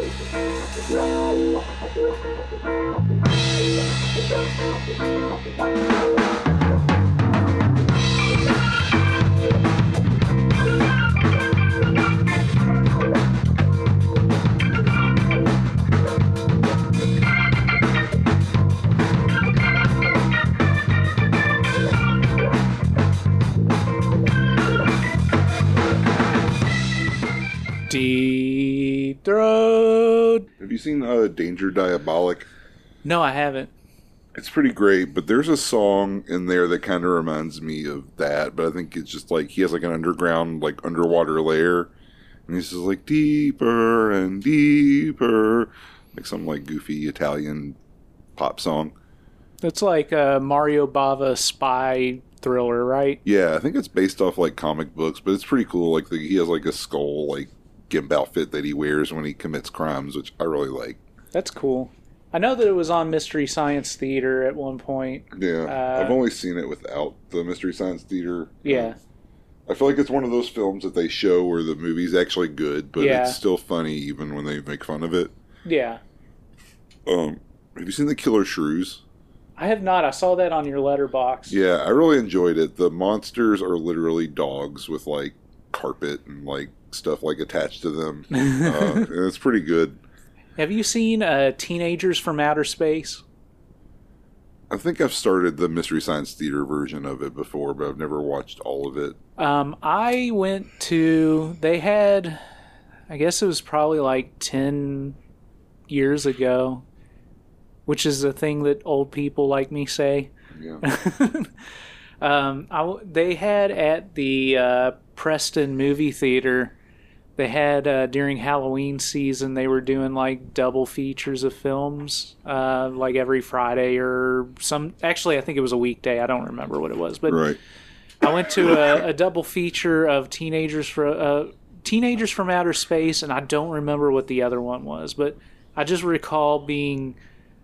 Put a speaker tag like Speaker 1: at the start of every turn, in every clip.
Speaker 1: Deep
Speaker 2: Have you seen uh, Danger Diabolik?
Speaker 1: No, I haven't.
Speaker 2: It's pretty great, but there's a song in there that kind of reminds me of that. But I think it's just like he has like an underground, like underwater layer, and he's just like deeper and deeper, like some like goofy Italian pop song.
Speaker 1: It's like a Mario Bava spy thriller, right?
Speaker 2: Yeah, I think it's based off like comic books, but it's pretty cool. Like the, he has like a skull like gimp outfit that he wears when he commits crimes, which I really like.
Speaker 1: That's cool. I know that it was on Mystery Science Theater at one point.
Speaker 2: Yeah,
Speaker 1: Uh,
Speaker 2: I've only seen it without the Mystery Science Theater.
Speaker 1: Yeah.
Speaker 2: I feel like it's one of those films that they show where the movie's actually good, but
Speaker 1: Yeah.
Speaker 2: it's still funny even when they make fun of it.
Speaker 1: Yeah.
Speaker 2: Um, have you seen The Killer Shrews?
Speaker 1: I have not. I saw that on your Letterboxd.
Speaker 2: Yeah, I really enjoyed it. The monsters are literally dogs with like carpet and like stuff like attached to them. uh, and it's pretty good.
Speaker 1: Have you seen uh, Teenagers from Outer Space?
Speaker 2: I think I've started the Mystery Science Theater version of it before, but I've never watched all of it.
Speaker 1: Um, I went to. They had. I guess it was probably like 10 years ago, which is a thing that old people like me say.
Speaker 2: Yeah.
Speaker 1: um, I they had at the uh, Preston movie theater. They had uh, during Halloween season. They were doing like double features of films, uh, like every Friday or some. Actually, I think it was a weekday. I don't remember what it was, but
Speaker 2: right.
Speaker 1: I went to a, a double feature of teenagers for uh, teenagers from outer space, and I don't remember what the other one was, but I just recall being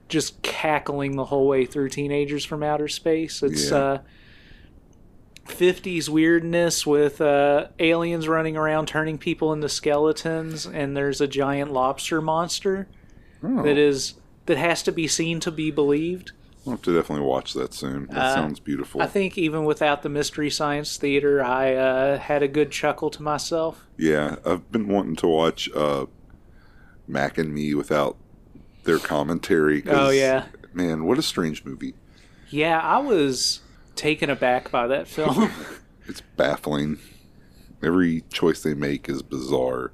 Speaker 1: just cackling the whole way through teenagers from outer space. It's
Speaker 2: Yeah.
Speaker 1: Uh, 50s weirdness with uh, aliens running around turning people into skeletons, and there's a giant lobster monster
Speaker 2: Oh,
Speaker 1: that is that has to be seen to be believed.
Speaker 2: I'll have to definitely watch that soon. That
Speaker 1: Uh,
Speaker 2: sounds beautiful.
Speaker 1: I think even without the Mystery Science Theater, I uh, had a good chuckle to myself.
Speaker 2: Yeah, I've been wanting to watch uh, Mac and Me without their commentary.
Speaker 1: Oh, yeah.
Speaker 2: man, what a strange movie!
Speaker 1: Yeah, I was taken aback by that film.
Speaker 2: It's baffling. Every choice they make is bizarre.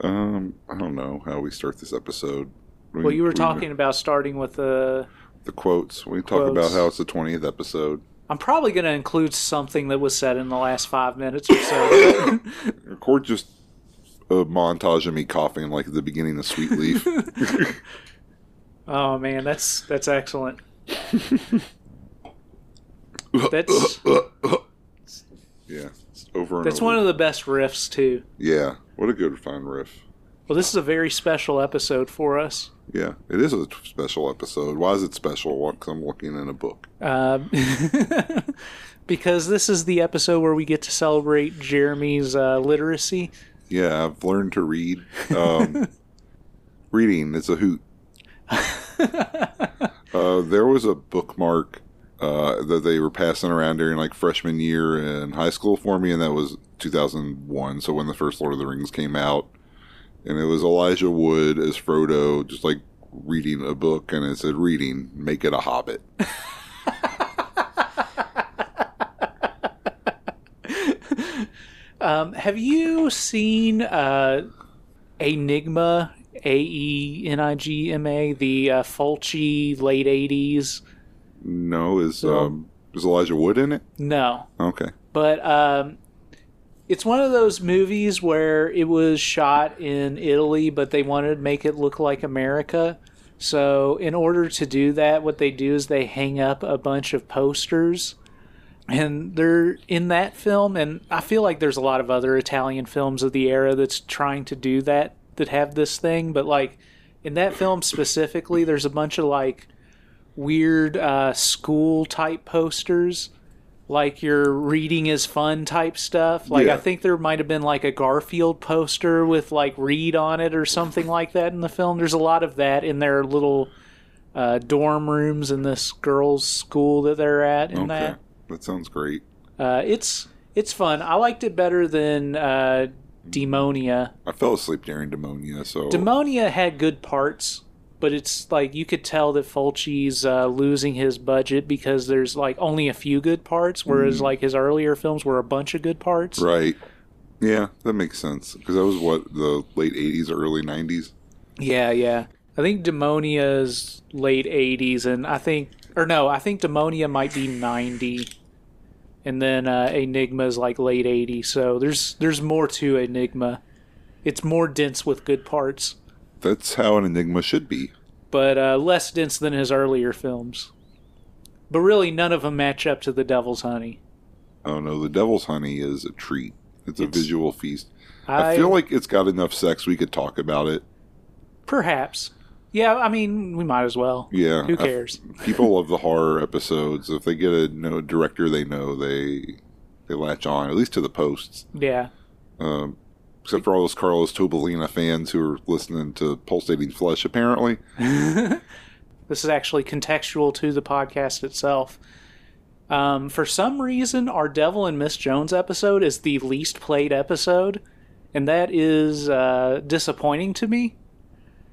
Speaker 2: Um, I don't know how we start this episode. We-
Speaker 1: well, you were
Speaker 2: we-
Speaker 1: talking about starting with the.
Speaker 2: the quotes. We talk about how it's the twentieth episode.
Speaker 1: I'm probably going to include something that was said in the last five minutes or so.
Speaker 2: Record just a montage of me coughing like at the beginning of Sweet Leaf.
Speaker 1: oh man, that's that's excellent. That's
Speaker 2: yeah, it's over and
Speaker 1: that's
Speaker 2: over.
Speaker 1: one of the best riffs too.
Speaker 2: Yeah, what a good fun riff.
Speaker 1: Well, this is a very special episode for us.
Speaker 2: Yeah, it is a special episode. Why is it special? Well, 'cause I'm looking in a book.
Speaker 1: Uh, because this is the episode where we get to celebrate Jeremy's uh, literacy.
Speaker 2: Yeah, I've learned to read. Um, reading is a hoot. uh, there was a bookmark uh, that they were passing around during like freshman year in high school for me, and that was 2001. So when the first Lord of the Rings came out, and it was Elijah Wood as Frodo, just like reading a book, and it said, "Reading, make it a Hobbit."
Speaker 1: Um, have you seen uh, Enigma? A E N I G M A, the uh, Fulci late '80s.
Speaker 2: No, is
Speaker 1: So-
Speaker 2: um, is Elijah Wood in it?
Speaker 1: No,
Speaker 2: Okay.
Speaker 1: but um, it's one of those movies where it was shot in Italy, but they wanted to make it look like America. So, in order to do that, what they do is they hang up a bunch of posters. And they're in that film, and I feel like there's a lot of other Italian films of the era that's trying to do that, that have this thing. But, like, in that film specifically, there's a bunch of, like, weird uh, school type posters like your reading is fun type stuff. Like
Speaker 2: Yeah.
Speaker 1: I think there might have been like a Garfield poster with like read on it or something like that in the film. There's a lot of that in their little uh, dorm rooms in this girls' school that they're at. In
Speaker 2: Okay,
Speaker 1: that,
Speaker 2: that sounds great.
Speaker 1: uh, it's it's fun. I liked it better than uh, Demonia.
Speaker 2: I fell asleep during Demonia, so
Speaker 1: Demonia had good parts, but it's like you could tell that Fulci's uh, losing his budget because there's like only a few good parts, whereas like his earlier films were a bunch of good parts.
Speaker 2: right. Yeah, that makes sense because that was what the late '80s, early '90s.
Speaker 1: Yeah, yeah. I think Demonia's late '80s, and I think, or no, I think Demonia might be '90, and then uh, Enigma's like late '80s. So there's there's more to Enigma. It's more dense with good parts,
Speaker 2: That's how an Enigma should be.
Speaker 1: but uh, less dense than his earlier films. But really, none of them match up to The Devil's Honey.
Speaker 2: Oh no, the Devil's Honey is a treat. It's a
Speaker 1: It's-
Speaker 2: visual feast.
Speaker 1: I,
Speaker 2: I feel like it's got enough sex we could talk about it.
Speaker 1: perhaps. Yeah, I mean, we might as well.
Speaker 2: Yeah,
Speaker 1: Who
Speaker 2: I-
Speaker 1: cares?
Speaker 2: people love the horror episodes. If they get a no, director they know, they they latch on at least to the posts.
Speaker 1: Yeah.
Speaker 2: Um, except for all those Carlos Tobalina fans who are listening to Pulsating Flesh, apparently.
Speaker 1: This is actually contextual to the podcast itself. Um, for some reason, our Devil and Miss Jones episode is the least played episode, and that is uh, disappointing to me.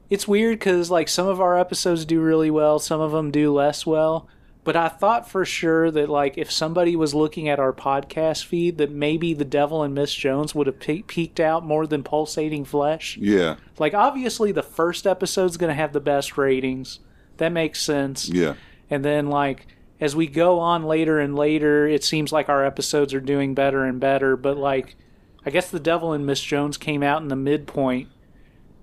Speaker 1: It's weird because like some of our episodes do really well, some of them do less well. But I thought for sure that like if somebody was looking at our podcast feed, that maybe the Devil and Miss Jones would have pe- peaked out more than Pulsating Flesh.
Speaker 2: Yeah,
Speaker 1: Like obviously the first episode's going to have the best ratings. That makes sense.
Speaker 2: yeah,
Speaker 1: And then like as we go on later and later, it seems like our episodes are doing better and better, but like I guess The Devil and Miss Jones came out in the midpoint.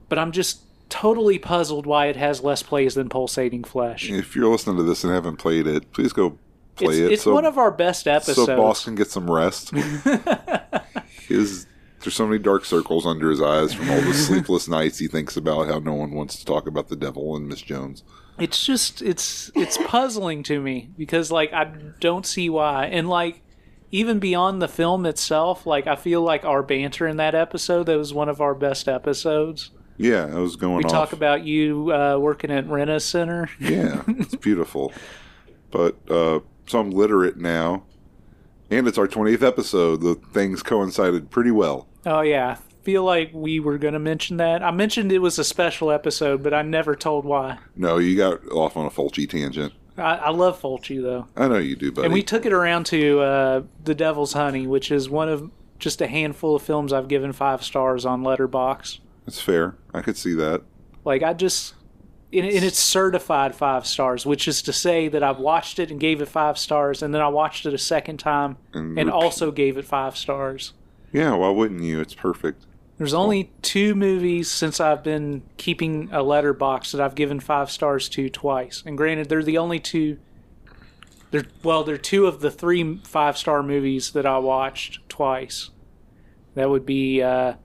Speaker 1: But I'm just totally puzzled why it has less plays than Pulsating Flesh.
Speaker 2: If you're listening to this and haven't played it, please go play
Speaker 1: It's,
Speaker 2: it.
Speaker 1: it's
Speaker 2: so,
Speaker 1: one of our best episodes.
Speaker 2: so Boss can get some rest. his there's so many dark circles under his eyes from all the sleepless nights he thinks about how no one wants to talk about the devil and Miss Jones.
Speaker 1: it's just it's it's puzzling to me because like I don't see why and like even beyond the film itself like I feel like our banter in that episode that was one of our best episodes
Speaker 2: Yeah, I was going
Speaker 1: we
Speaker 2: off.
Speaker 1: talk about you uh, working at Rena Center
Speaker 2: Yeah, it's beautiful. But uh, so I'm literate now, and it's our 20th episode. The things coincided pretty well.
Speaker 1: oh yeah I feel like we were gonna mention that I mentioned it was a special episode but I never told why
Speaker 2: No, you got off on a Fulci tangent.
Speaker 1: I, I love Fulci though
Speaker 2: I know you do, buddy.
Speaker 1: and we took it around to uh, The Devil's Honey which is one of just a handful of films I've given five stars on Letterboxd
Speaker 2: That's fair. I could see that.
Speaker 1: Like I just, and, and it's certified five stars, which is to say that I've watched it and gave it five stars, and then I watched it a second time
Speaker 2: And
Speaker 1: and also gave it five stars.
Speaker 2: Yeah, why wouldn't you? It's perfect.
Speaker 1: There's only two movies since I've been keeping a Letterboxd that I've given five stars to twice, and granted, they're the only two. They're well, they're two of the three five star movies that I watched twice. That would be uh,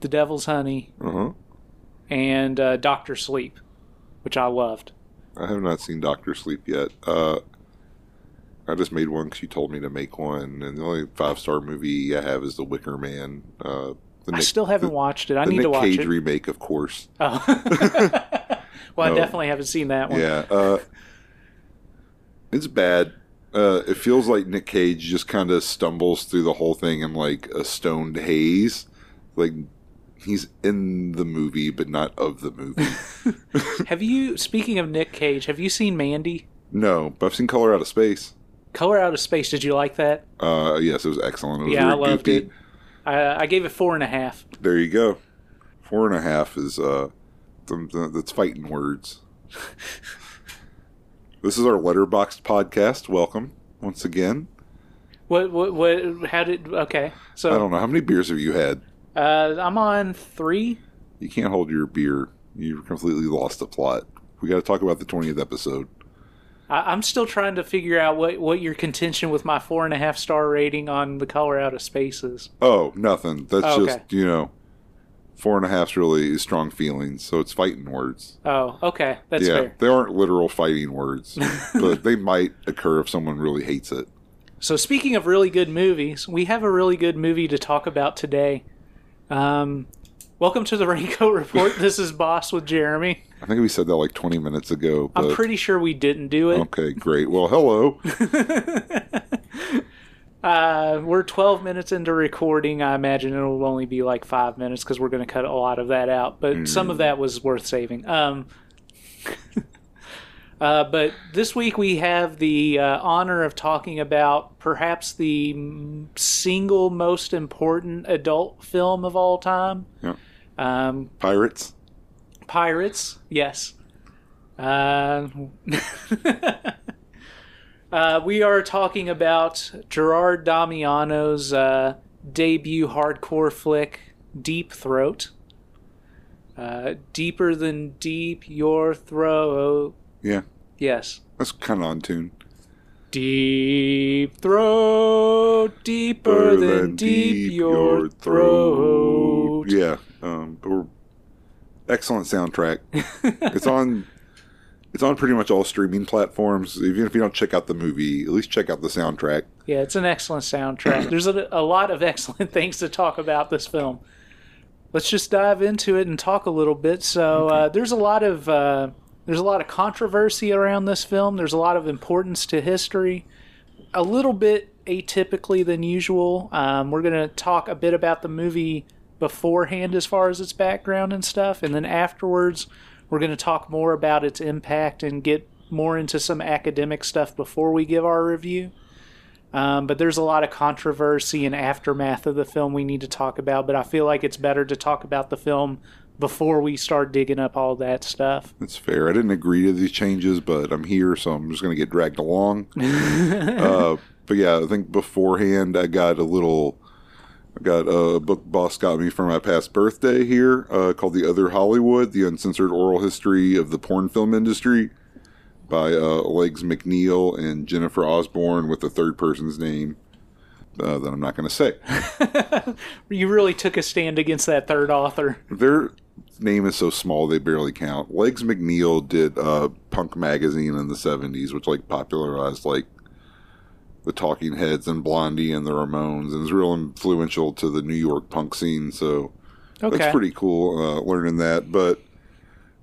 Speaker 1: The Devil's Honey
Speaker 2: Uh huh.
Speaker 1: and uh, Doctor Sleep, which I loved.
Speaker 2: I have not seen Doctor Sleep yet. Uh, I just made one because you told me to make one, and the only five star movie I have is The Wicker Man. Uh, the
Speaker 1: I still haven't
Speaker 2: the,
Speaker 1: watched it. I need
Speaker 2: Nick
Speaker 1: to watch it.
Speaker 2: The Nick Cage
Speaker 1: it.
Speaker 2: remake, of course.
Speaker 1: Oh. well, I definitely haven't seen that one.
Speaker 2: Yeah, uh, it's bad. Uh, it feels like Nick Cage just kind of stumbles through the whole thing in like a stoned haze. Like he's in the movie, but not of the movie.
Speaker 1: Have you, speaking of Nick Cage, have you seen Mandy?
Speaker 2: no, but I've seen Color Out of Space.
Speaker 1: Color Out of Space, did you like that?
Speaker 2: Uh, yes, it was excellent. It was
Speaker 1: yeah, I loved
Speaker 2: goofy.
Speaker 1: it. I, I gave it four and a half.
Speaker 2: There you go. Four and a half is uh, th- th- that's fighting words. this is our Letterboxd podcast. Welcome once again.
Speaker 1: What, what, what, how did, okay. So I
Speaker 2: don't know how many beers have you had.
Speaker 1: Uh, I'm on three.
Speaker 2: You can't hold your beer. You've completely lost the plot. We got to talk about the twentieth episode.
Speaker 1: I, I'm still trying to figure out what, what your contention with my four and a half star rating on the Color Out of Space is.
Speaker 2: Oh, nothing. That's
Speaker 1: Oh,
Speaker 2: just you know, four and a half's really strong feelings. So it's fighting words.
Speaker 1: Oh, okay. That's
Speaker 2: yeah,
Speaker 1: fair.
Speaker 2: they aren't literal fighting words, but they might occur if someone really hates it.
Speaker 1: So, speaking of really good movies, we have a really good movie to talk about today. Um, welcome to the Raincoat Report. this is Boss with Jeremy.
Speaker 2: I think we said that like 20 minutes ago. But...
Speaker 1: I'm pretty sure we didn't do it.
Speaker 2: Okay, great. Well, hello.
Speaker 1: uh, we're 12 minutes into recording. I imagine it'll only be like five minutes because we're going to cut a lot of that out. But mm. some of that was worth saving. Um, uh, but this week we have the uh, honor of talking about perhaps the single most important adult film of all time.
Speaker 2: Yeah. Um, Pirates.
Speaker 1: Pirates, yes. Uh, uh, we are talking about Gerard Damiano's uh, debut hardcore flick, Deep Throat. Uh, deeper than deep, your throat
Speaker 2: yeah.
Speaker 1: Yes.
Speaker 2: That's kind of on tune.
Speaker 1: Deep throat, deeper than, than deep, deep your, throat. throat.
Speaker 2: Yeah. Um, excellent soundtrack. it's on. It's on pretty much all streaming platforms. Even if you don't check out the movie, at least check out the soundtrack.
Speaker 1: Yeah, it's an excellent soundtrack. There's a, a lot of excellent things to talk about this film. Let's just dive into it and talk a little bit. So, okay. uh, there's a lot of. Uh, there's a lot of controversy around this film. There's a lot of importance to history. A little bit atypically than usual. Um, we're going to talk a bit about the movie beforehand as far as its background and stuff. And then afterwards, we're going to talk more about its impact and get more into some academic stuff before we give our review. Um, but there's a lot of controversy and aftermath of the film we need to talk about. But I feel like it's better to talk about the film before we start digging up all that stuff.
Speaker 2: That's fair. I didn't agree to these changes, but I'm here, so I'm just going to get dragged along. uh, but yeah, I think beforehand I got a little. I got a book boss got me for my past birthday here uh, called The Other Hollywood: The Uncensored Oral History of the Porn Film Industry by uh, Legs McNeil and Jennifer Osborne with the third person's name. Uh, that I'm not going to say.
Speaker 1: you really took a stand against that third author.
Speaker 2: They're name is so small they barely count. Legs McNeil did uh, Punk magazine in the '70s, which like popularized like the Talking Heads and Blondie and the Ramones, and is real influential to the New York punk scene. So okay. that's pretty cool uh, learning that. But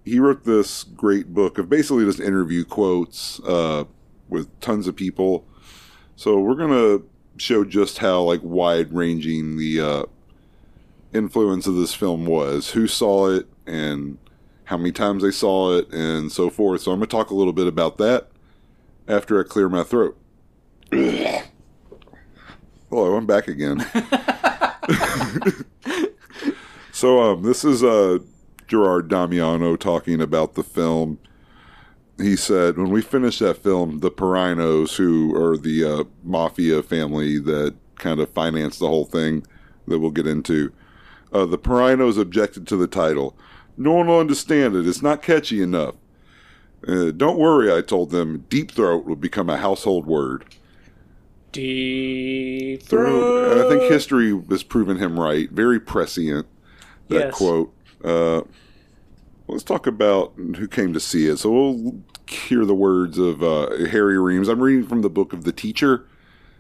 Speaker 2: he wrote this great book of basically just interview quotes uh, with tons of people. So we're gonna show just how like wide ranging the uh, influence of this film was, who saw it, and how many times they saw it, and so forth. So I'm going to talk a little bit about that after I clear my throat. Hello, I'm back again. so um, this is uh, Gerard Damiano talking about the film. He said, when we finished that film, the Perainos, who are the uh, mafia family that kind of financed the whole thing that we'll get into, uh, the Perainos objected to the title. No one will understand it. It's not catchy enough. Uh, don't worry, I told them. Deep throat will become a household word.
Speaker 1: Deep throat.
Speaker 2: And I think history has proven him right. Very prescient. That yes. quote. Uh, let's talk about who came to see it. So we'll hear the words of uh, Harry Reams. I'm reading from the book of The Teacher.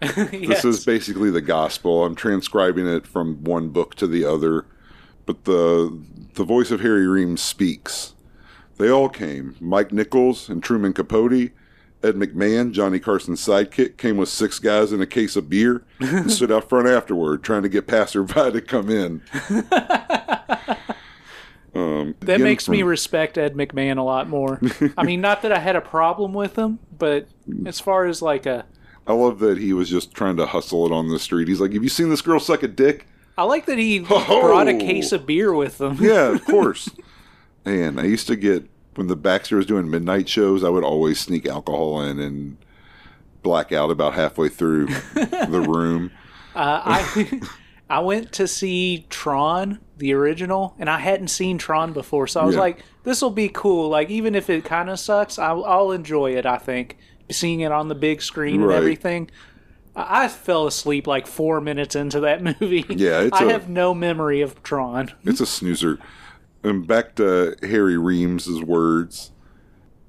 Speaker 2: Yes. This is basically the gospel. I'm transcribing it from one book to the other. But the the voice of Harry Reams speaks. They all came. Mike Nichols and Truman Capote, Ed McMahon, Johnny Carson's sidekick, came with six guys and a case of beer and stood out front afterward trying to get passerby to come in.
Speaker 1: Um, that makes from... me respect Ed McMahon a lot more. I mean, not that I had a problem with him, but as far as like a
Speaker 2: I love that he was just trying to hustle it on the street. He's like, "Have you seen this girl suck a dick?"
Speaker 1: I like that he oh! brought a case of beer with him.
Speaker 2: yeah, of course. and I used to get when the Baxter was doing midnight shows, I would always sneak alcohol in and black out about halfway through the room.
Speaker 1: Uh, I I went to see Tron, the original, and I hadn't seen Tron before, so I was yeah. like, "This will be cool. Like, even if it kind of sucks, I'll, I'll enjoy it." I think seeing it on the big screen right. and everything. I fell asleep like four minutes into that movie.
Speaker 2: Yeah,
Speaker 1: I a, have no memory of Tron.
Speaker 2: It's a snoozer. And back to Harry Reams's words.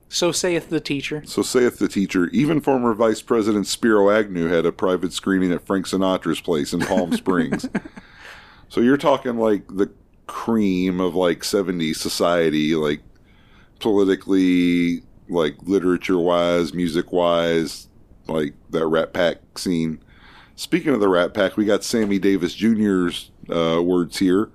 Speaker 1: So saith the teacher.
Speaker 2: So saith the teacher. Even former Vice President Spiro Agnew had a private screening at Frank Sinatra's place in Palm Springs. so you're talking like the cream of like 70s society, like politically, like literature wise, music wise, like that Rat Pack scene. Speaking of the Rat Pack, we got Sammy Davis Jr.'s uh, words here.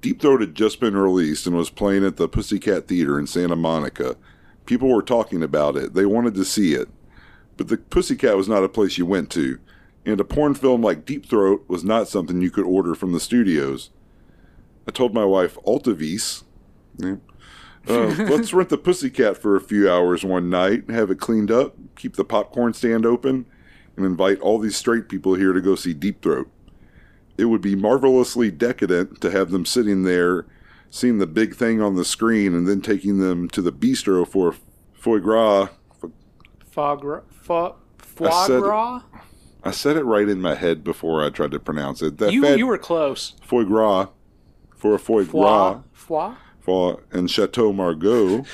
Speaker 2: Deep Throat had just been released and was playing at the Pussycat Theater in Santa Monica. People were talking about it. They wanted to see it. But the Pussycat was not a place you went to, and a porn film like Deep Throat was not something you could order from the studios. I told my wife, Altovise, uh, let's rent the Pussycat for a few hours one night, have it cleaned up, keep the popcorn stand open, and invite all these straight people here to go see Deep Throat. It would be marvelously decadent to have them sitting there, seeing the big thing on the screen, and then taking them to the bistro for foie gras.
Speaker 1: Foie gras. Foie, foie
Speaker 2: I said-
Speaker 1: gras?
Speaker 2: I said it right in my head before I tried to pronounce it. That
Speaker 1: You,
Speaker 2: fat
Speaker 1: you were close.
Speaker 2: foie gras for a foie
Speaker 1: Foie.
Speaker 2: gras
Speaker 1: Foie?
Speaker 2: And Chateau Margaux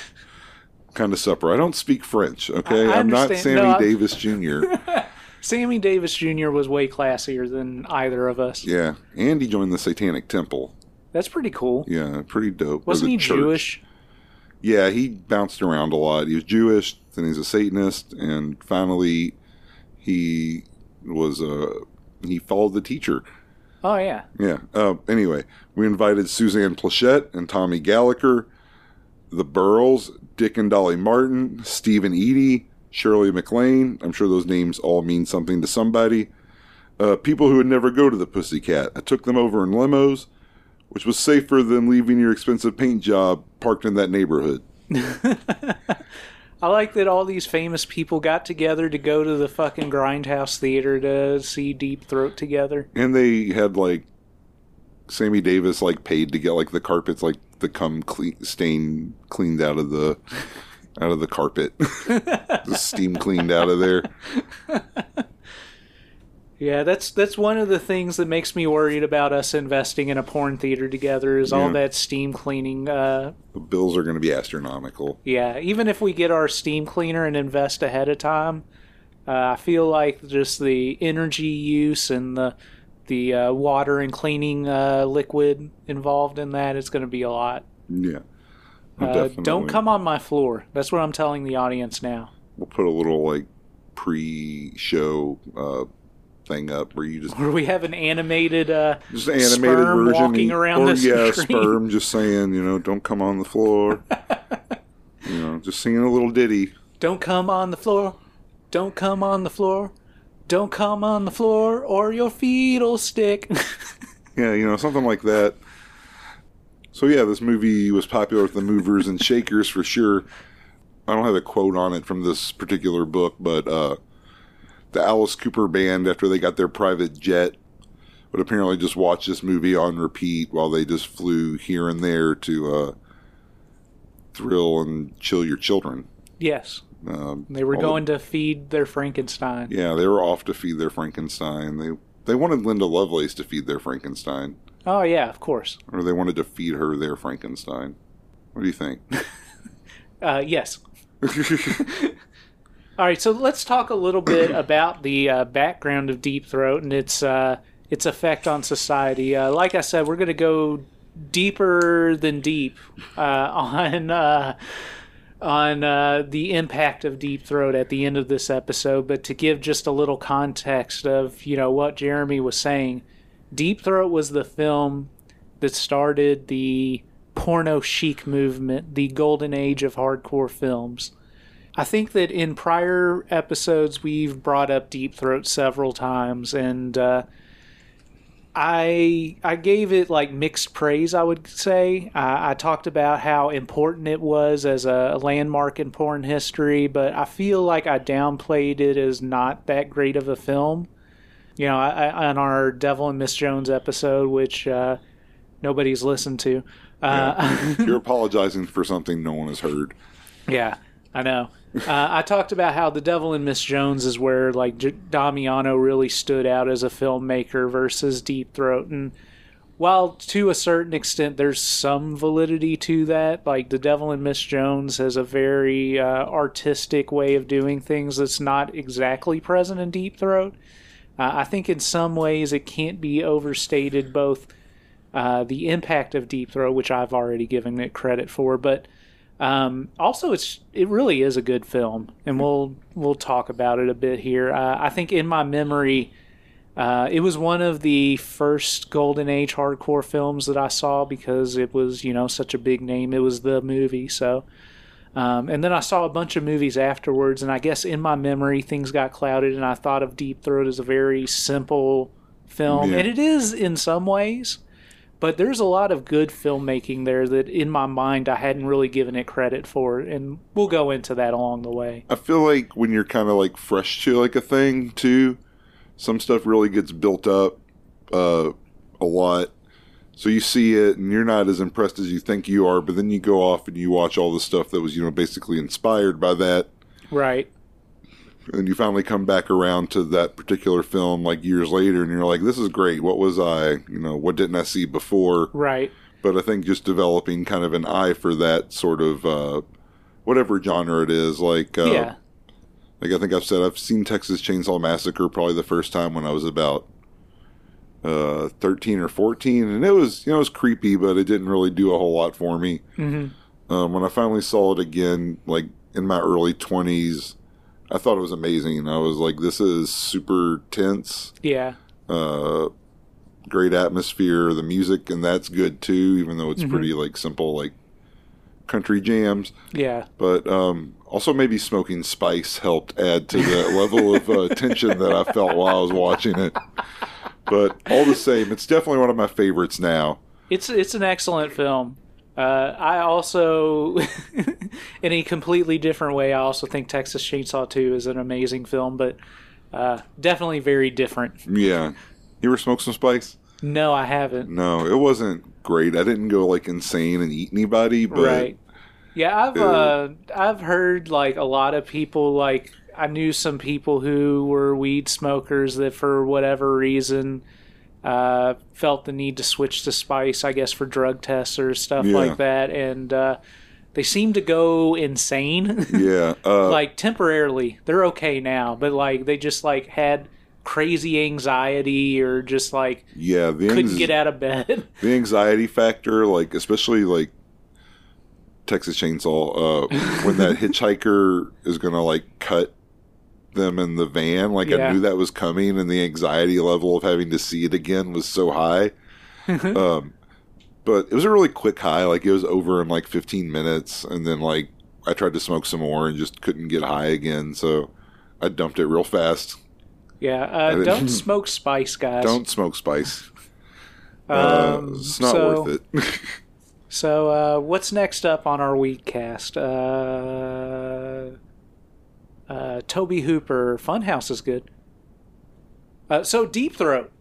Speaker 2: kind of supper. I don't speak French, okay?
Speaker 1: I-
Speaker 2: I'm not. Sammy
Speaker 1: No,
Speaker 2: Davis Jr.
Speaker 1: Sammy Davis Jr. was way classier than either of us.
Speaker 2: yeah, and he joined the Satanic Temple.
Speaker 1: That's pretty cool.
Speaker 2: Yeah, pretty dope.
Speaker 1: Wasn't he
Speaker 2: church.
Speaker 1: Jewish?
Speaker 2: Yeah, he bounced around a lot. He was Jewish, then he's a Satanist, and finally he was a he followed the teacher.
Speaker 1: Oh, yeah.
Speaker 2: Yeah. Uh, anyway, we invited Suzanne Pleshette and Tommy Gallagher, the Burls, Dick and Dolly Martin, Stephen Eady, Shirley MacLaine. I'm sure those names all mean something to somebody. Uh, people who would never go to the Pussycat. I took them over in limos, which was safer than leaving your expensive paint job parked in that neighborhood.
Speaker 1: I like that all these famous people got together to go to the fucking Grindhouse Theater to see Deep Throat together.
Speaker 2: And they had like Sammy Davis like paid to get like the carpets like the cum clean, stain cleaned out of the out of the carpet, the steam cleaned out of there.
Speaker 1: Yeah, that's that's one of the things that makes me worried about us investing in a porn theater together is all that steam cleaning. Uh,
Speaker 2: The bills are going to be astronomical.
Speaker 1: yeah, even if we get our steam cleaner and invest ahead of time, uh, I feel like just the energy use and the the uh, water and cleaning uh, liquid involved in that is going to be a lot.
Speaker 2: Yeah,
Speaker 1: Uh,
Speaker 2: Definitely.
Speaker 1: don't come on my floor. That's what I'm telling the audience now.
Speaker 2: We'll put a little like pre-show uh, thing up where you just
Speaker 1: Where we have an animated uh,
Speaker 2: just an animated
Speaker 1: sperm
Speaker 2: version,
Speaker 1: walking around
Speaker 2: or
Speaker 1: the
Speaker 2: yeah,
Speaker 1: screen.
Speaker 2: sperm just saying, you know, don't come on the floor. you know, just singing a little ditty.
Speaker 1: Don't come on the floor. Don't come on the floor. Don't come on the floor or your feet'll stick.
Speaker 2: Yeah, you know, something like that. So yeah, this movie was popular with the movers and shakers for sure. I don't have a quote on it from this particular book, but uh, the Alice Cooper band, after they got their private jet, would apparently just watch this movie on repeat while they just flew here and there to uh, thrill and chill your children.
Speaker 1: yes.
Speaker 2: Um,
Speaker 1: They were
Speaker 2: all the-
Speaker 1: going to feed their Frankenstein.
Speaker 2: yeah, they were off to feed their Frankenstein. They they wanted Linda Lovelace to feed their Frankenstein.
Speaker 1: Oh, yeah, of course.
Speaker 2: or they wanted to feed her their Frankenstein. What do you think?
Speaker 1: Uh, yes. All right, so let's talk a little bit about the uh, background of Deep Throat and its uh, its effect on society. Uh, like I said, we're going to go deeper than deep uh, on uh, on uh, the impact of Deep Throat at the end of this episode. But to give just a little context of you know what Jeremy was saying, Deep Throat was the film that started the porno chic movement, the golden age of hardcore films. I think that in prior episodes we've brought up Deep Throat several times, and uh, I I gave it like mixed praise. I would say I, I talked about how important it was as a landmark in porn history, but I feel like I downplayed it as not that great of a film. You know, I, I, on our Devil and Miss Jones episode, which uh, nobody's listened to. Uh,
Speaker 2: You're apologizing for something no one has heard.
Speaker 1: Yeah, I know. Uh, I talked about how The Devil and Miss Jones is where like Damiano really stood out as a filmmaker versus Deep Throat, and while to a certain extent there's some validity to that, like The Devil and Miss Jones has a very uh, artistic way of doing things that's not exactly present in Deep Throat. Uh, I think in some ways it can't be overstated both uh, the impact of Deep Throat, which I've already given it credit for, but um, also it's it really is a good film, and we'll we'll talk about it a bit here. Uh, I think in my memory uh, it was one of the first golden age hardcore films that I saw because it was, you know, such a big name. It was the movie. So, um, and then I saw a bunch of movies afterwards, and I guess in my memory things got clouded, and I thought of Deep Throat as a very simple film,
Speaker 2: Yeah.
Speaker 1: and it is in some ways. But there's a lot of good filmmaking there that, in my mind, I hadn't really given it credit for, and we'll go into that along the way.
Speaker 2: I feel like when you're kind of like fresh to like a thing too, some stuff really gets built up uh, a lot. So you see it and you're not as impressed as you think you are, but then you go off and you watch all the stuff that was you know basically inspired by that,
Speaker 1: Right.
Speaker 2: And you finally come back around to that particular film like years later, and you're like, this is great. What was I? You know, what didn't I see before?
Speaker 1: Right.
Speaker 2: but I think just developing kind of an eye for that sort of uh, whatever genre it is. Like, uh,
Speaker 1: yeah.
Speaker 2: like I think I've said, I've seen Texas Chainsaw Massacre probably the first time when I was about uh, thirteen or fourteen, and it was you know it was creepy, but it didn't really do a whole lot for me.
Speaker 1: hmm
Speaker 2: Um, when I finally saw it again, like in my early twenties. I thought it was amazing. I was like, "This is super tense."
Speaker 1: Yeah.
Speaker 2: uh, great atmosphere. The music and that's good too, even though it's
Speaker 1: Mhm.
Speaker 2: pretty like simple, like country jams.
Speaker 1: Yeah.
Speaker 2: But um, also maybe smoking spice helped add to the level of uh, tension that I felt while I was watching it. But all the same, it's definitely one of my favorites now.
Speaker 1: It's it's an excellent film. Uh, I also, in a completely different way, I also think Texas Chainsaw 2 is an amazing film, but uh, definitely very different.
Speaker 2: Yeah. You ever smoke some spice?
Speaker 1: No, I haven't.
Speaker 2: No, it wasn't great. I didn't go like insane and eat anybody, but
Speaker 1: right. Yeah, I've
Speaker 2: uh,
Speaker 1: I've heard like a lot of people like I knew some people who were weed smokers that for whatever reason uh, felt the need to switch to spice, I guess for drug tests or stuff
Speaker 2: Yeah.
Speaker 1: like that, and uh, they seem to go insane.
Speaker 2: yeah. Uh,
Speaker 1: like temporarily, they're okay now, but like they just like had crazy anxiety or just like
Speaker 2: yeah,
Speaker 1: couldn't
Speaker 2: anx-
Speaker 1: get out of bed.
Speaker 2: the anxiety factor, like especially like Texas Chainsaw, uh, when that hitchhiker is gonna like cut them in the van, like I knew that was coming, and the anxiety level of having to see it again was so high. um, but it was a really quick high, like it was over in like 15 minutes, and then like I tried to smoke some more and just couldn't get high again, so I dumped it real fast.
Speaker 1: yeah, uh, don't smoke spice, guys.
Speaker 2: Don't smoke spice. Uh,
Speaker 1: Um,
Speaker 2: it's not
Speaker 1: so,
Speaker 2: worth it.
Speaker 1: So, uh, what's next up on our week cast? Uh, uh, Tobe Hooper, Funhouse is good. Uh, so, Deep Throat.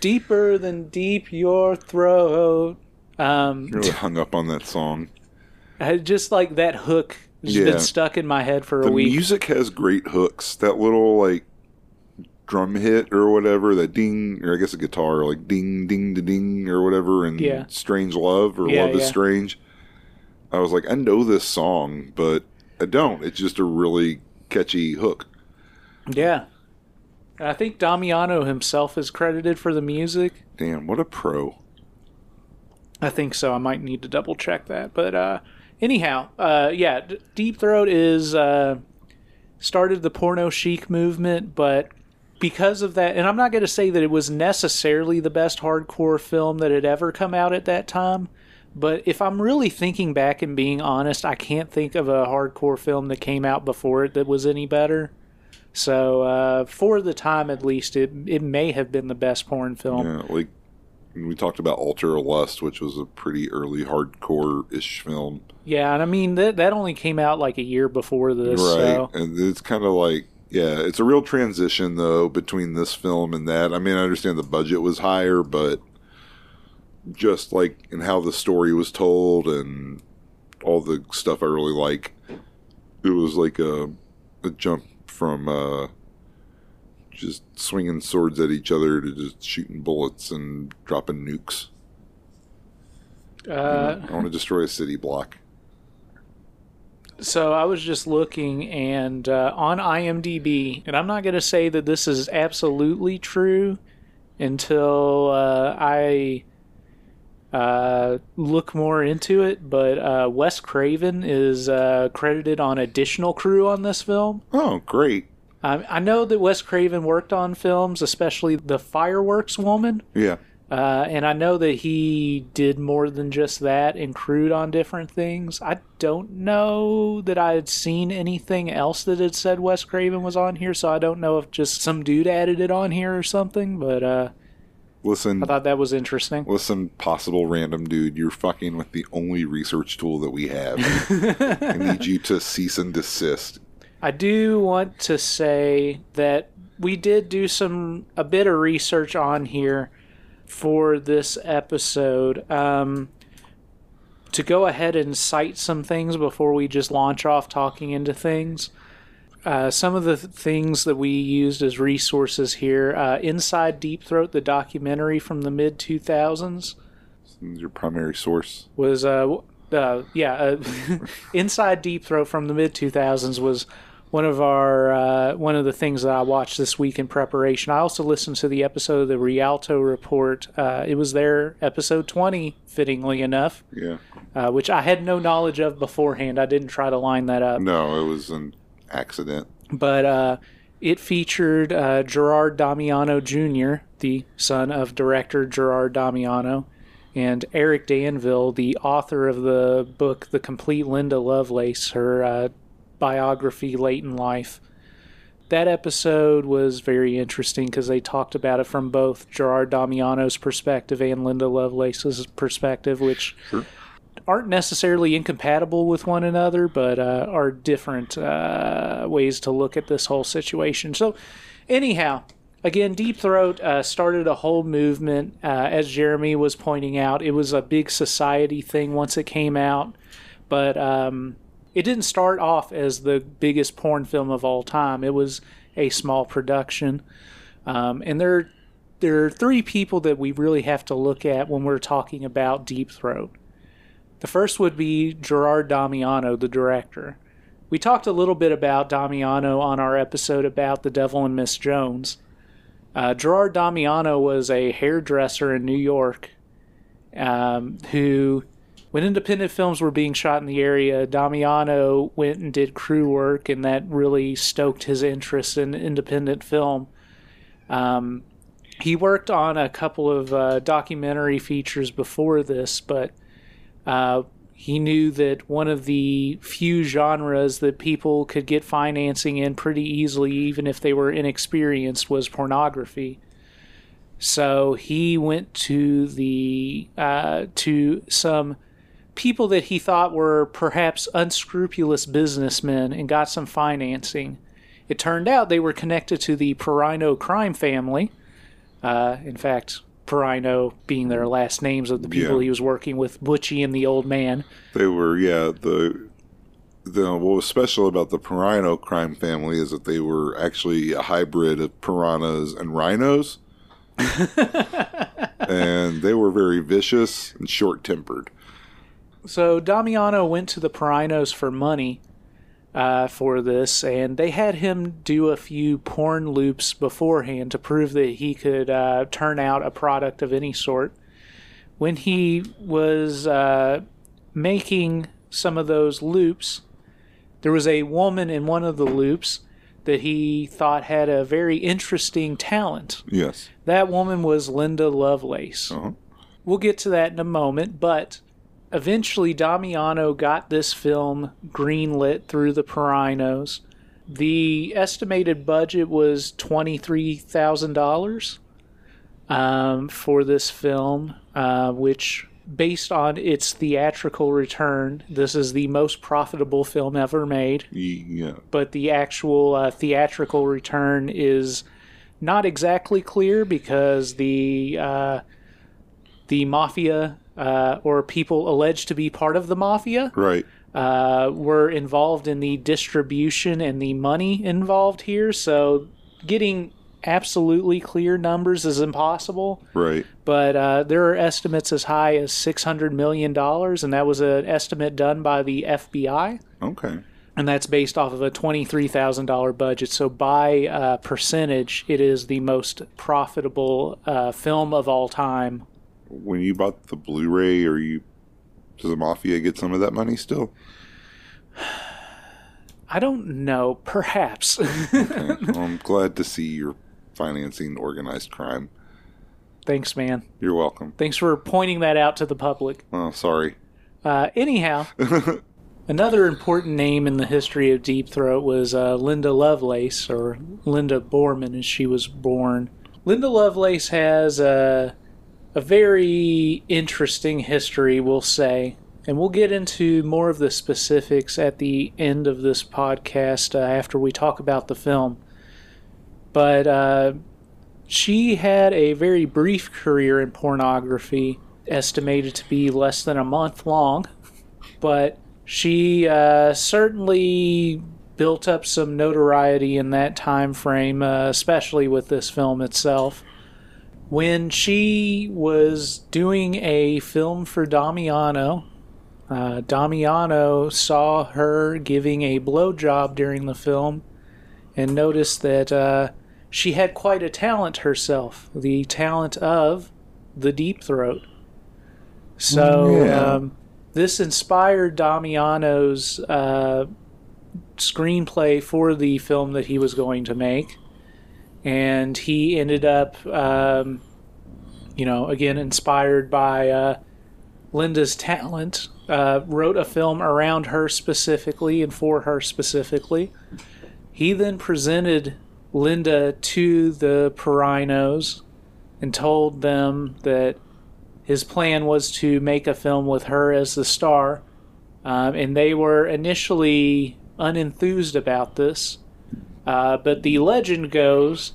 Speaker 1: Deeper than deep your throat. Um,
Speaker 2: really hung up on that song.
Speaker 1: I just like that hook has
Speaker 2: Yeah.
Speaker 1: been stuck in my head for a
Speaker 2: the
Speaker 1: week.
Speaker 2: music has great hooks. That little like drum hit or whatever, that ding, or I guess a guitar, like ding, ding, da, ding, or whatever, and
Speaker 1: Yeah.
Speaker 2: "Strange Love" or
Speaker 1: Yeah,
Speaker 2: "Love is. Strange." I was like, I know this song, but I don't. It's just a really catchy hook.
Speaker 1: Yeah. I think Damiano himself is credited for the music.
Speaker 2: Damn, what a pro!
Speaker 1: I think so. I might need to double check that. But uh, anyhow, uh, yeah, D- Deep Throat is uh, started the porno chic movement, but because of that, and I'm not going to say that it was necessarily the best hardcore film that had ever come out at that time. But if I'm really thinking back and being honest, I can't think of a hardcore film that came out before it that was any better. So uh, for the time, at least, it it may have been the best porn film.
Speaker 2: Yeah, like we talked about Alter Lust, which was a pretty early hardcore-ish film.
Speaker 1: Yeah, and I mean that that only came out like a year before this.
Speaker 2: right
Speaker 1: So
Speaker 2: and it's kind of like yeah it's a real transition though between this film and that i mean i understand the budget was higher but just like in how the story was told and all the stuff i really like it was like a, a jump from uh just swinging swords at each other to just shooting bullets and dropping nukes.
Speaker 1: Uh,
Speaker 2: I want to destroy a city block.
Speaker 1: So I was just looking and uh, on IMDb, and I'm not going to say that this is absolutely true until uh, I uh, look more into it. But uh, Wes Craven is uh, credited on additional crew on this film.
Speaker 2: Oh, great.
Speaker 1: I, I know that Wes Craven worked on films, especially The Fireworks Woman.
Speaker 2: Yeah.
Speaker 1: Uh, and I know that he did more than just that and crewed on different things. I don't know that I had seen anything else that had said Wes Craven was on here, so I don't know if just some dude added it on here or something, but uh,
Speaker 2: Listen,
Speaker 1: I thought that was interesting.
Speaker 2: listen, possible random dude, you're fucking with the only research tool that we have. I need you to cease and desist.
Speaker 1: I do want to say that we did do some a bit of research on here for this episode um, to go ahead and cite some things before we just launch off talking into things. Uh, some of the th- things that we used as resources here uh, Inside Deep Throat, the documentary from the mid 2000s,
Speaker 2: Your primary source.
Speaker 1: was uh, uh yeah uh, inside deep throat from the mid 2000s was one of our uh, one of the things that i watched this week in preparation. I also listened to the episode of the rialto report. Uh, it was their episode 20 fittingly enough
Speaker 2: Yeah.
Speaker 1: uh, which i had no knowledge of beforehand. I didn't try to line that up.
Speaker 2: No, it was an accident.
Speaker 1: but uh, it featured uh, Gerard Damiano Jr., the son of director Gerard Damiano, and Eric Danville, the author of the book The Complete Linda Lovelace, her uh, biography late in life. That episode was very interesting because they talked about it from both Gerard Damiano's perspective and Linda Lovelace's perspective, which
Speaker 2: Sure.
Speaker 1: Aren't necessarily incompatible with one another, but uh, are different uh, ways to look at this whole situation. So, anyhow, again, Deep Throat uh, started a whole movement. Uh, as Jeremy was pointing out, it was a big society thing once it came out, but um, it didn't start off as the biggest porn film of all time. It was a small production, um, and there. There are three people that we really have to look at when we're talking about Deep Throat. The first would be Gerard Damiano, the director. We talked a little bit about Damiano on our episode about The Devil and Miss Jones. Uh, Gerard Damiano was a hairdresser in New York um, who, when independent films were being shot in the area, Damiano went and did crew work, and that really stoked his interest in independent film. Um, he worked on a couple of uh, documentary features before this, but uh, he knew that one of the few genres that people could get financing in pretty easily, even if they were inexperienced, was pornography. So he went to the uh, to some people that he thought were perhaps unscrupulous businessmen and got some financing. It turned out they were connected to the Peraino crime family. Uh, in fact, Peraino being their last names of the people
Speaker 2: Yeah.
Speaker 1: he was working with, Butchie and the old man.
Speaker 2: They were, yeah, the. The, what was special about the Pirino crime family is that they were actually a hybrid of piranhas and rhinos. and they were very vicious and short tempered.
Speaker 1: So Damiano went to the Perainos for money uh, for this, and they had him do a few porn loops beforehand to prove that he could uh, turn out a product of any sort. When he was uh, making some of those loops, there was a woman in one of the loops that he thought had a very interesting talent.
Speaker 2: Yes.
Speaker 1: That woman was Linda Lovelace.
Speaker 2: Uh-huh.
Speaker 1: We'll get to that in a moment, but eventually Damiano got this film greenlit through the Perainos. The estimated budget was $23,000 um, for this film, uh, which, based on its theatrical return, this is the most profitable film ever made
Speaker 2: Yeah.
Speaker 1: but the actual uh, theatrical return is not exactly clear because the uh, the mafia uh, or people alleged to be part of the mafia
Speaker 2: Right.
Speaker 1: uh, were involved in the distribution and the money involved here. So getting absolutely clear numbers is impossible,
Speaker 2: Right.
Speaker 1: but uh, there are estimates as high as $600 million, and that was an estimate done by the FBI.
Speaker 2: Okay.
Speaker 1: And that's based off of a $23,000 budget. So, by uh, percentage, it is the most profitable uh, film of all time.
Speaker 2: When you bought the Blu-ray, or you does the Mafia get some of that money still?
Speaker 1: I don't know. Perhaps.
Speaker 2: Okay. well, I'm glad to see you're financing organized crime.
Speaker 1: Thanks, man.
Speaker 2: You're welcome.
Speaker 1: Thanks for pointing that out to the public.
Speaker 2: Oh, sorry.
Speaker 1: Uh, anyhow, another important name in the history of Deep Throat was uh, Linda Lovelace, or Linda Boreman, as she was born. Linda Lovelace has a, a very interesting history, we'll say, and we'll get into more of the specifics at the end of this podcast uh, after we talk about the film. But uh, she had a very brief career in pornography, estimated to be less than a month long, but she uh, certainly built up some notoriety in that time frame, uh, especially with this film itself. When she was doing a film for Damiano, uh, Damiano saw her giving a blowjob during the film and noticed that uh, she had quite a talent herself the talent of the deep throat. So,
Speaker 2: Yeah.
Speaker 1: um, this inspired Damiano's uh, screenplay for the film that he was going to make. And he ended up, um, you know, again, inspired by uh, Linda's talent, uh, wrote a film around her specifically and for her specifically. He then presented Linda to the Perainos and told them that his plan was to make a film with her as the star. Um, and they were initially unenthused about this. Uh, but the legend goes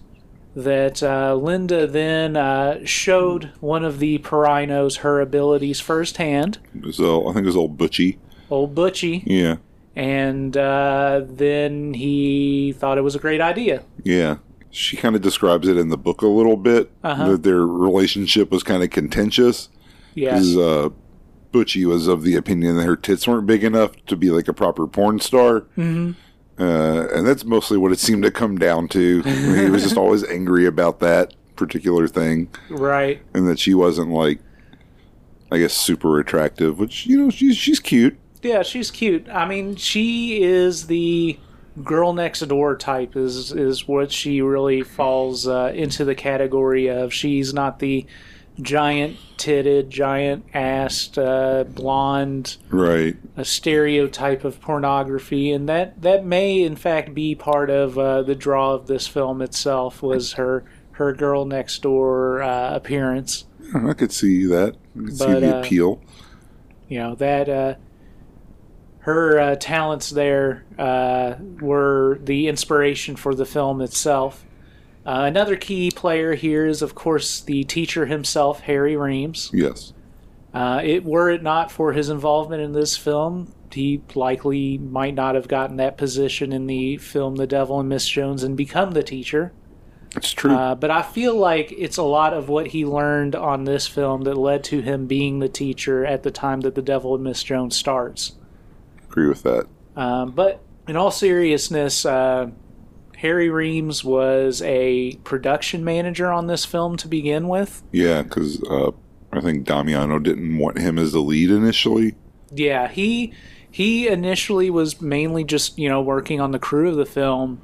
Speaker 1: that uh, Linda then uh, showed one of the Perainos her abilities firsthand,
Speaker 2: So I think it was old Butchie.
Speaker 1: old Butchie,
Speaker 2: Yeah.
Speaker 1: and uh, then he thought it was a great idea.
Speaker 2: Yeah. She kind of describes it in the book a little bit.
Speaker 1: Uh-huh.
Speaker 2: That their relationship was kind of contentious.
Speaker 1: Yes.
Speaker 2: Because uh, Butchie was of the opinion that her tits weren't big enough to be like a proper porn star.
Speaker 1: hmm
Speaker 2: Uh, and that's mostly what it seemed to come down to. he was just always angry about that particular thing.
Speaker 1: Right.
Speaker 2: And that she wasn't like, I guess, super attractive, which, you know, she's, she's cute.
Speaker 1: Yeah, she's cute. I mean, she is the girl next door type. Is is what she really falls uh, into the category of. She's not the giant titted, giant assed, uh, blonde,
Speaker 2: Right.
Speaker 1: a stereotype of pornography, and that that may in fact be part of uh, the draw of this film itself. Was her her girl next door uh, appearance.
Speaker 2: I could see that. I could see
Speaker 1: But,
Speaker 2: the
Speaker 1: uh,
Speaker 2: appeal.
Speaker 1: you know that uh, her uh, talents there uh, were the inspiration for the film itself. Uh, another key player here is, of course, the teacher himself, Harry Reams.
Speaker 2: Yes.
Speaker 1: Uh, it were it not for his involvement in this film, he likely might not have gotten that position in the film The Devil and Miss Jones and become the teacher.
Speaker 2: It's true.
Speaker 1: Uh, but I feel like it's a lot of what he learned on this film that led to him being the teacher at the time that The Devil and Miss Jones starts.
Speaker 2: Agree with that.
Speaker 1: Um, but in all seriousness, uh, Harry Reams was a production manager on this film to begin with.
Speaker 2: Yeah, because uh, I think Damiano didn't want him as the lead initially.
Speaker 1: Yeah, he he initially was mainly just you know working on the crew of the film,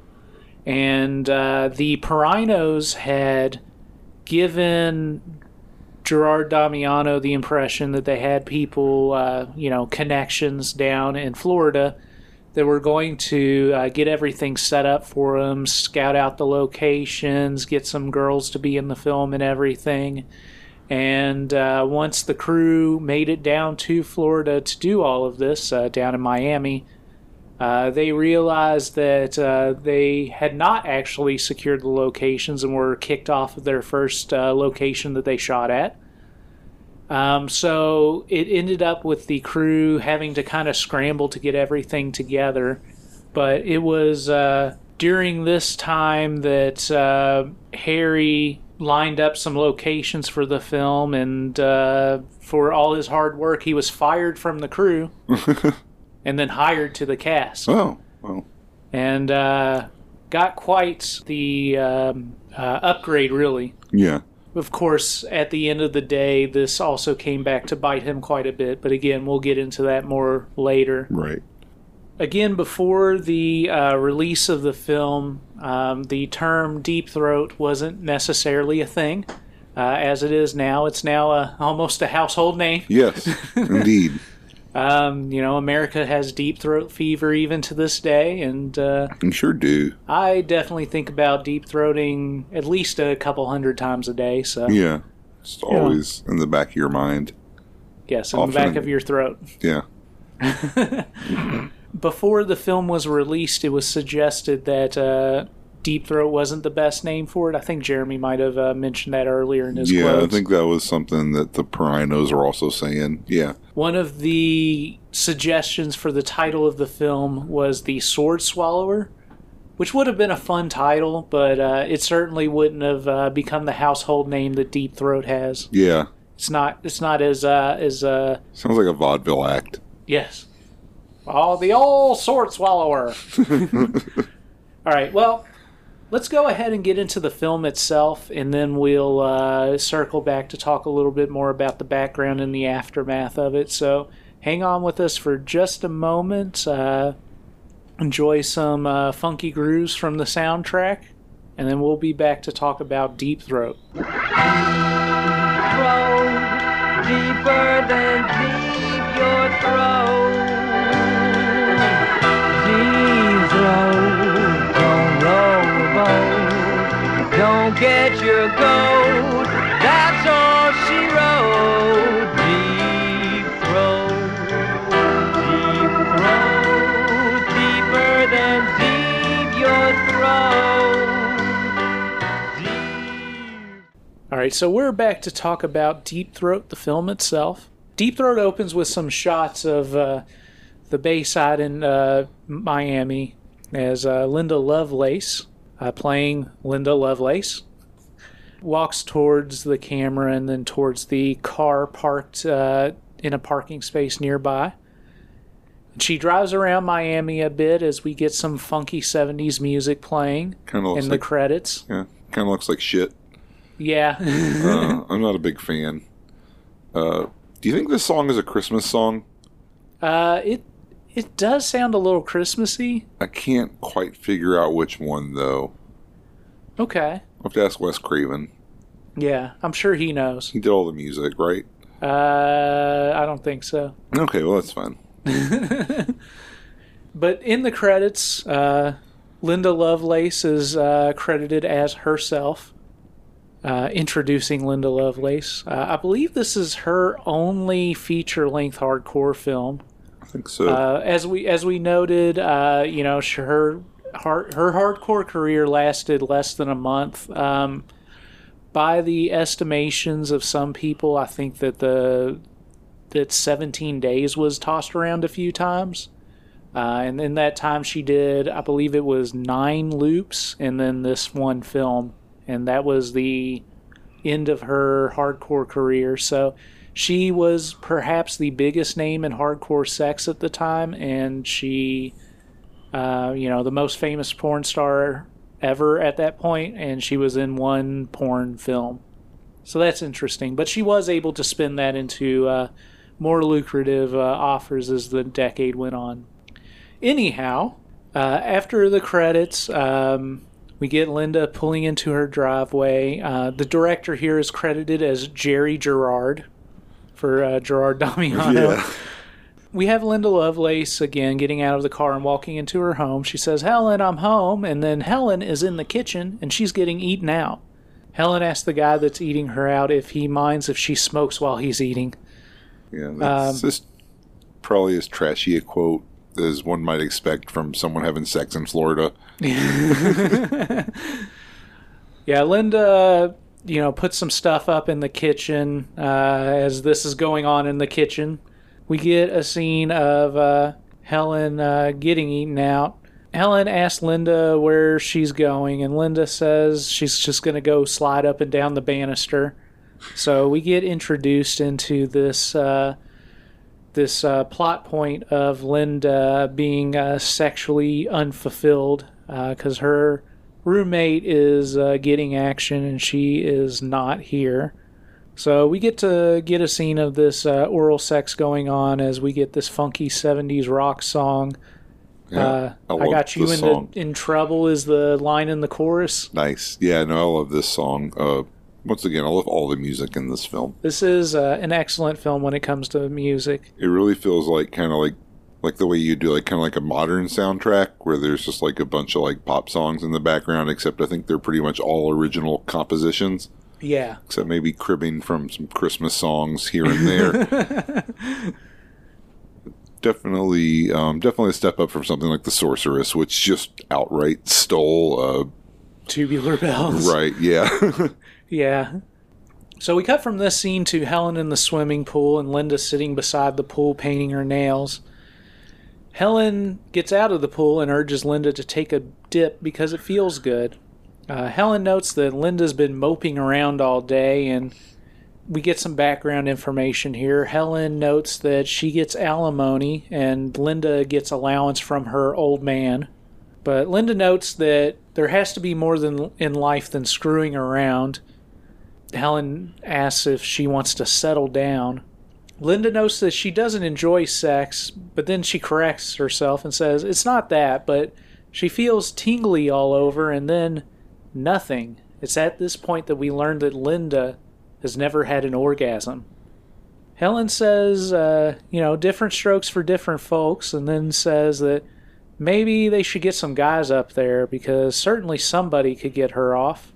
Speaker 1: and uh, the Perainos had given Gerard Damiano the impression that they had people, uh, you know, connections down in Florida that we're going to uh, get everything set up for them, scout out the locations, get some girls to be in the film and everything. And uh, once the crew made it down to Florida to do all of this, uh, down in Miami, uh, they realized that uh, they had not actually secured the locations and were kicked off of their first uh, location that they shot at. Um, so it ended up with the crew having to kind of scramble to get everything together. But it was uh, during this time that uh, Harry lined up some locations for the film, and uh, for all his hard work, he was fired from the crew and then hired to the cast,
Speaker 2: Oh, well,
Speaker 1: and uh, got quite the um, uh, upgrade, really.
Speaker 2: yeah.
Speaker 1: Of course, at the end of the day, this also came back to bite him quite a bit, but again, we'll get into that more later.
Speaker 2: Right.
Speaker 1: Again, before the uh, release of the film, um, the term deep throat wasn't necessarily a thing. Uh, as it is now, it's now a, almost a household name.
Speaker 2: Yes, indeed.
Speaker 1: Um, you know, America has deep throat fever even to this day, and uh,
Speaker 2: You sure do.
Speaker 1: I definitely think about deep throating at least a couple hundred times a day. So,
Speaker 2: Yeah. It's always in the back of your mind.
Speaker 1: yes, in
Speaker 2: Often-
Speaker 1: the back of your throat.
Speaker 2: Yeah.
Speaker 1: before the film was released, it was suggested that uh, Deep Throat wasn't the best name for it. I think Jeremy might have uh, mentioned that earlier in his
Speaker 2: yeah,
Speaker 1: quotes.
Speaker 2: I think that was something that the Perainos are also saying. Yeah.
Speaker 1: One of the suggestions for the title of the film was The Sword Swallower, which would have been a fun title, but uh, it certainly wouldn't have uh, become the household name that Deep Throat has.
Speaker 2: Yeah.
Speaker 1: It's not. It's not as uh, as uh,
Speaker 2: Sounds like a vaudeville act.
Speaker 1: Yes. Oh, the old sword swallower. All right. Well, let's go ahead and get into the film itself, and then we'll uh, circle back to talk a little bit more about the background and the aftermath of it. So, hang on with us for just a moment. Uh, enjoy some uh, funky grooves from the soundtrack, and then we'll be back to talk about Deep Throat.
Speaker 3: throat, deeper than deep your throat. Don't get your goat. That's all she wrote. Deep throat, deep throat, deeper than deep your throat. Deep.
Speaker 1: All right, so we're back to talk about Deep Throat, the film itself. Deep Throat opens with some shots of uh, the Bayside in uh, Miami as uh, Linda Lovelace, uh, playing Linda Lovelace, walks towards the camera and then towards the car parked uh, in a parking space nearby. She drives around Miami a bit as we get some funky 70s music playing in the
Speaker 2: like
Speaker 1: credits.
Speaker 2: yeah, kind of looks like shit.
Speaker 1: Yeah.
Speaker 2: Uh, I'm not a big fan. Uh, do you think this song is a Christmas song?
Speaker 1: Uh, it it does sound a little Christmassy.
Speaker 2: I can't quite figure out which one though.
Speaker 1: Okay.
Speaker 2: I'll have to ask Wes Craven.
Speaker 1: Yeah, I'm sure he knows.
Speaker 2: He did all the music, right?
Speaker 1: Uh, I don't think so.
Speaker 2: Okay, well that's fine.
Speaker 1: But in the credits, uh, Linda Lovelace is uh, credited as herself, uh, introducing Linda Lovelace. Uh, I believe this is her only feature-length hardcore film.
Speaker 2: Think so.
Speaker 1: Uh, as we as we noted, uh, you know, her her hardcore career lasted less than a month. Um, by the estimations of some people, I think that the that 17 days was tossed around a few times. Uh, and in that time, she did, I believe it was nine loops, and then this one film, and that was the end of her hardcore career. So she was perhaps the biggest name in hardcore sex at the time, and she, uh, you know, the most famous porn star ever at that point, and she was in one porn film. So that's interesting. But she was able to spin that into uh, more lucrative uh, offers as the decade went on. Anyhow, uh, after the credits, um, we get Linda pulling into her driveway. Uh, the director here is credited as Jerry Gerard for uh, Gerard Damiano.
Speaker 2: yeah.
Speaker 1: We have Linda Lovelace again getting out of the car and walking into her home. She says, Helen, I'm home. And then Helen is in the kitchen and she's getting eaten out. Helen asks the guy that's eating her out if he minds if she smokes while he's eating.
Speaker 2: Yeah, that's
Speaker 1: Um,
Speaker 2: just probably as trashy a quote as one might expect from someone having sex in Florida.
Speaker 1: Yeah, Linda, you know, put some stuff up in the kitchen uh, as this is going on in the kitchen. We get a scene of uh, Helen uh, getting eaten out. Helen asks Linda where she's going, and Linda says she's just going to go slide up and down the banister. So we get introduced into this uh, this uh, plot point of Linda being uh, sexually unfulfilled because her roommate is uh, getting action and she is not here. So we get to get a scene of this uh, oral sex going on as we get this funky '70s rock song.
Speaker 2: Yeah,
Speaker 1: uh, I,
Speaker 2: love
Speaker 1: got you in the, in trouble is the line in the chorus.
Speaker 2: Nice. Yeah, no, I love this song. Uh, once again, I love all the music in this film.
Speaker 1: This is uh, an excellent film when it comes to music.
Speaker 2: It really feels like kind of like like the way you do like kind of like a modern soundtrack where there's just like a bunch of like pop songs in the background. Except I think they're pretty much all original compositions,
Speaker 1: Yeah,
Speaker 2: except maybe cribbing from some Christmas songs here and there. definitely, um, definitely a step up from something like The Sorceress, which just outright stole. Uh,
Speaker 1: tubular bells.
Speaker 2: right? Yeah.
Speaker 1: Yeah. So we cut from this scene to Helen in the swimming pool and Linda sitting beside the pool painting her nails. Helen gets out of the pool and urges Linda to take a dip because it feels good. Uh, Helen notes that Linda's been moping around all day, and we get some background information here. Helen notes that she gets alimony and Linda gets allowance from her old man. But Linda notes that there has to be more than in life than screwing around. Helen asks if she wants to settle down. Linda notes that she doesn't enjoy sex, but then she corrects herself and says it's not that, but she feels tingly all over and then nothing. It's at this point that we learn that Linda has never had an orgasm. Helen says, uh, you know, different strokes for different folks, and then says that maybe they should get some guys up there because certainly somebody could get her off.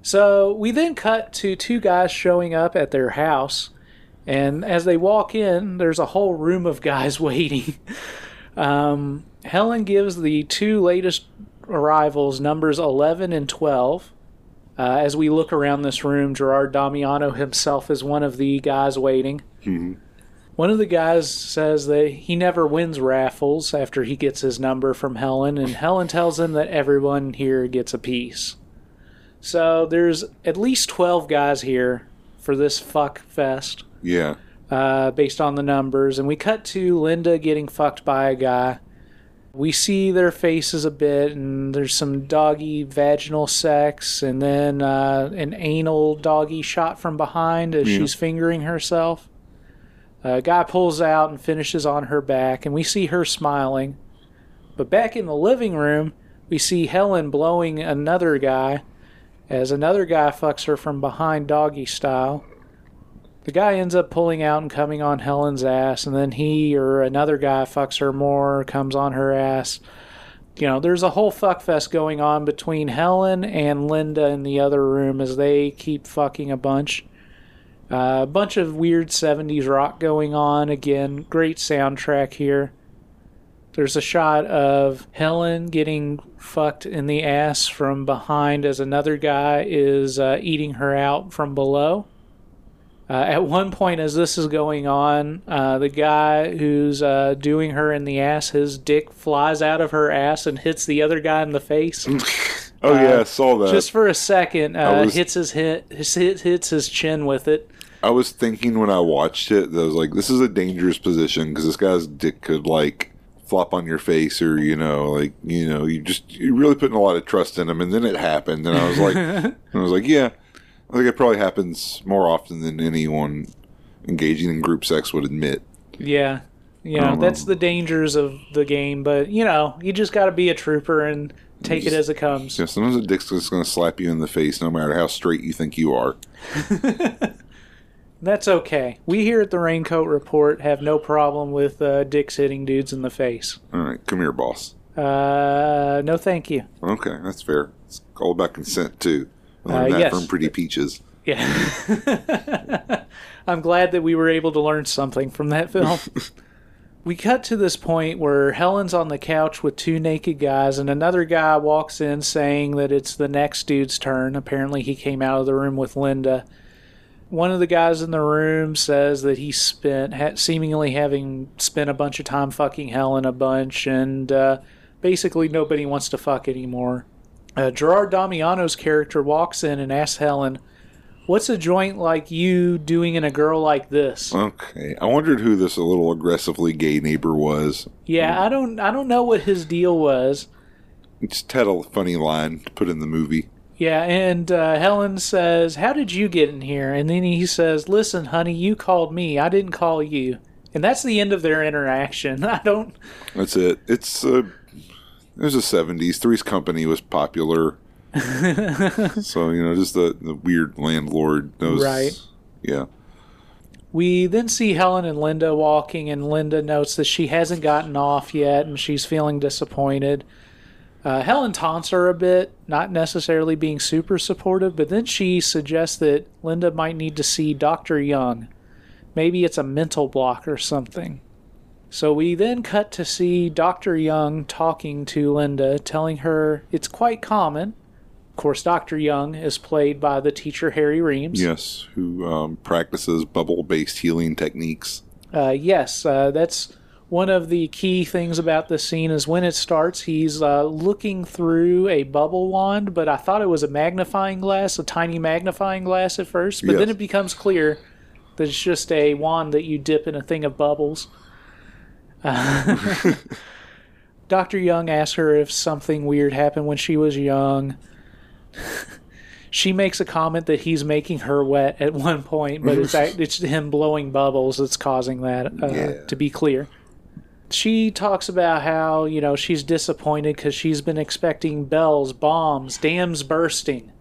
Speaker 1: So we then cut to two guys showing up at their house, and as they walk in, there's a whole room of guys waiting. Um, Helen gives the two latest arrivals numbers 11 and 12. Uh, as we look around this room, Gerard Damiano himself is one of the guys waiting. One of the guys says that he never wins raffles after he gets his number from Helen, and Helen tells him that everyone here gets a piece. So there's at least 12 guys here for this fuck fest,
Speaker 2: yeah.
Speaker 1: uh, based on the numbers. And we cut to Linda getting fucked by a guy. We see their faces a bit, and there's some doggy vaginal sex, and then uh, an anal doggy shot from behind as
Speaker 2: Yeah.
Speaker 1: she's fingering herself. A guy pulls out and finishes on her back, and we see her smiling. But back in the living room, we see Helen blowing another guy as another guy fucks her from behind doggy style. The guy ends up pulling out and coming on Helen's ass, and then he or another guy fucks her more, comes on her ass. You know, there's a whole fuckfest going on between Helen and Linda in the other room as they keep fucking a bunch. Uh, a bunch of weird 70s rock going on. Again, great soundtrack here. There's a shot of Helen getting fucked in the ass from behind as another guy is uh, eating her out from below. Uh, at one point, as this is going on, uh, the guy who's uh, doing her in the ass, his dick flies out of her ass and hits the other guy in the face.
Speaker 2: Oh yeah, I saw that.
Speaker 1: Just for a second, uh,
Speaker 2: was-
Speaker 1: hits his hit, his hit, hits his chin with it.
Speaker 2: I was thinking when I watched it, that I was like, this is a dangerous position because this guy's dick could like flop on your face, or you know, like you know, you just you're really putting a lot of trust in him, and then it happened, and I was like, and I was like, yeah, I think it probably happens more often than anyone engaging in group sex would admit.
Speaker 1: Yeah. Know,
Speaker 2: Um,
Speaker 1: that's the dangers of the game, but you know, you just got to be a trooper and take it as it comes.
Speaker 2: Yeah, sometimes a dick's just going to slap you in the face, no matter how straight you think you are.
Speaker 1: That's okay. We here at the Raincoat Report have no problem with uh, dicks hitting dudes in the face.
Speaker 2: All right, come here, boss.
Speaker 1: Uh, no, thank you.
Speaker 2: Okay, that's fair. It's all about consent too. I
Speaker 1: Uh,
Speaker 2: learned that
Speaker 1: yes.
Speaker 2: from Pretty Peaches.
Speaker 1: Yeah. I'm glad that we were able to learn something from that film. we cut to this point where Helen's on the couch with two naked guys, and another guy walks in saying that it's the next dude's turn. Apparently, he came out of the room with Linda. One of the guys in the room says that he spent, ha- seemingly having spent a bunch of time fucking Helen a bunch, and uh, basically nobody wants to fuck anymore. Uh, Gerard Damiano's character walks in and asks Helen, "What's a joint like you doing in a girl like this?"
Speaker 2: Okay. I wondered who this a little aggressively gay neighbor was.
Speaker 1: Yeah, I don't, I don't know what his deal was.
Speaker 2: Just had a funny line to put in the movie.
Speaker 1: Yeah, and uh, Helen says, "How did you get in here?" And then he says, "Listen, honey, you called me. I didn't call you." And that's the end of their interaction. I don't.
Speaker 2: That's it. It's uh, it was the seventies. Three's Company was popular. so you know, just the, the weird landlord knows.
Speaker 1: Right.
Speaker 2: Yeah.
Speaker 1: We then see Helen and Linda walking, and Linda notes that she hasn't gotten off yet, and she's feeling disappointed. Uh, Helen taunts her a bit, not necessarily being super supportive, but then she suggests that Linda might need to see Dr. Young. Maybe it's a mental block or something. So we then cut to see Dr. Young talking to Linda, telling her it's quite common. Of course, Dr. Young is played by the teacher Harry Reams.
Speaker 2: Yes. Who um, practices bubble-based healing techniques?
Speaker 1: Uh, yes, uh, that's one of the key things about this scene is when it starts, he's uh, looking through a bubble wand, but I thought it was a magnifying glass, a tiny magnifying glass at first, but then it becomes clear that it's just a wand that you dip in a thing of bubbles. Uh, Dr. Young asks her if something weird happened when she was young. she makes a comment that he's making her wet at one point, but it's it's him blowing bubbles that's causing that. Uh,
Speaker 2: Yeah.
Speaker 1: To be clear, she talks about how you know she's disappointed because she's been expecting bells, bombs, dams bursting.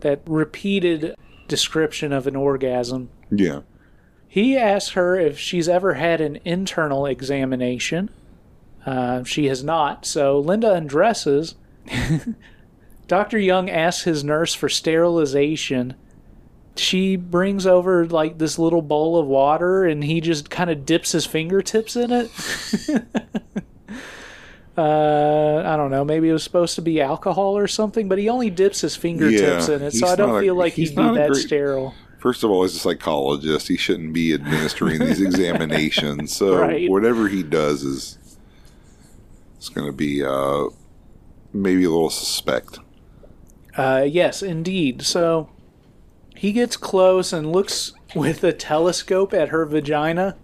Speaker 1: That repeated description of an orgasm.
Speaker 2: Yeah.
Speaker 1: He asks her if she's ever had an internal examination. Uh, she has not, so Linda undresses. Dr. Young asks his nurse for sterilization. She brings over like this little bowl of water and he just kind of dips his fingertips in it. uh, I don't know, maybe it was supposed to be alcohol or something, but he only dips his fingertips
Speaker 2: Yeah,
Speaker 1: in it, so I don't
Speaker 2: not a-
Speaker 1: feel like
Speaker 2: he's
Speaker 1: he'd be that
Speaker 2: great-
Speaker 1: sterile.
Speaker 2: First of all, as a psychologist, he shouldn't be administering these examinations. So
Speaker 1: Right.
Speaker 2: whatever he does is it's going to be uh, maybe a little suspect.
Speaker 1: Uh, yes, indeed. So he gets close and looks with a telescope at her vagina.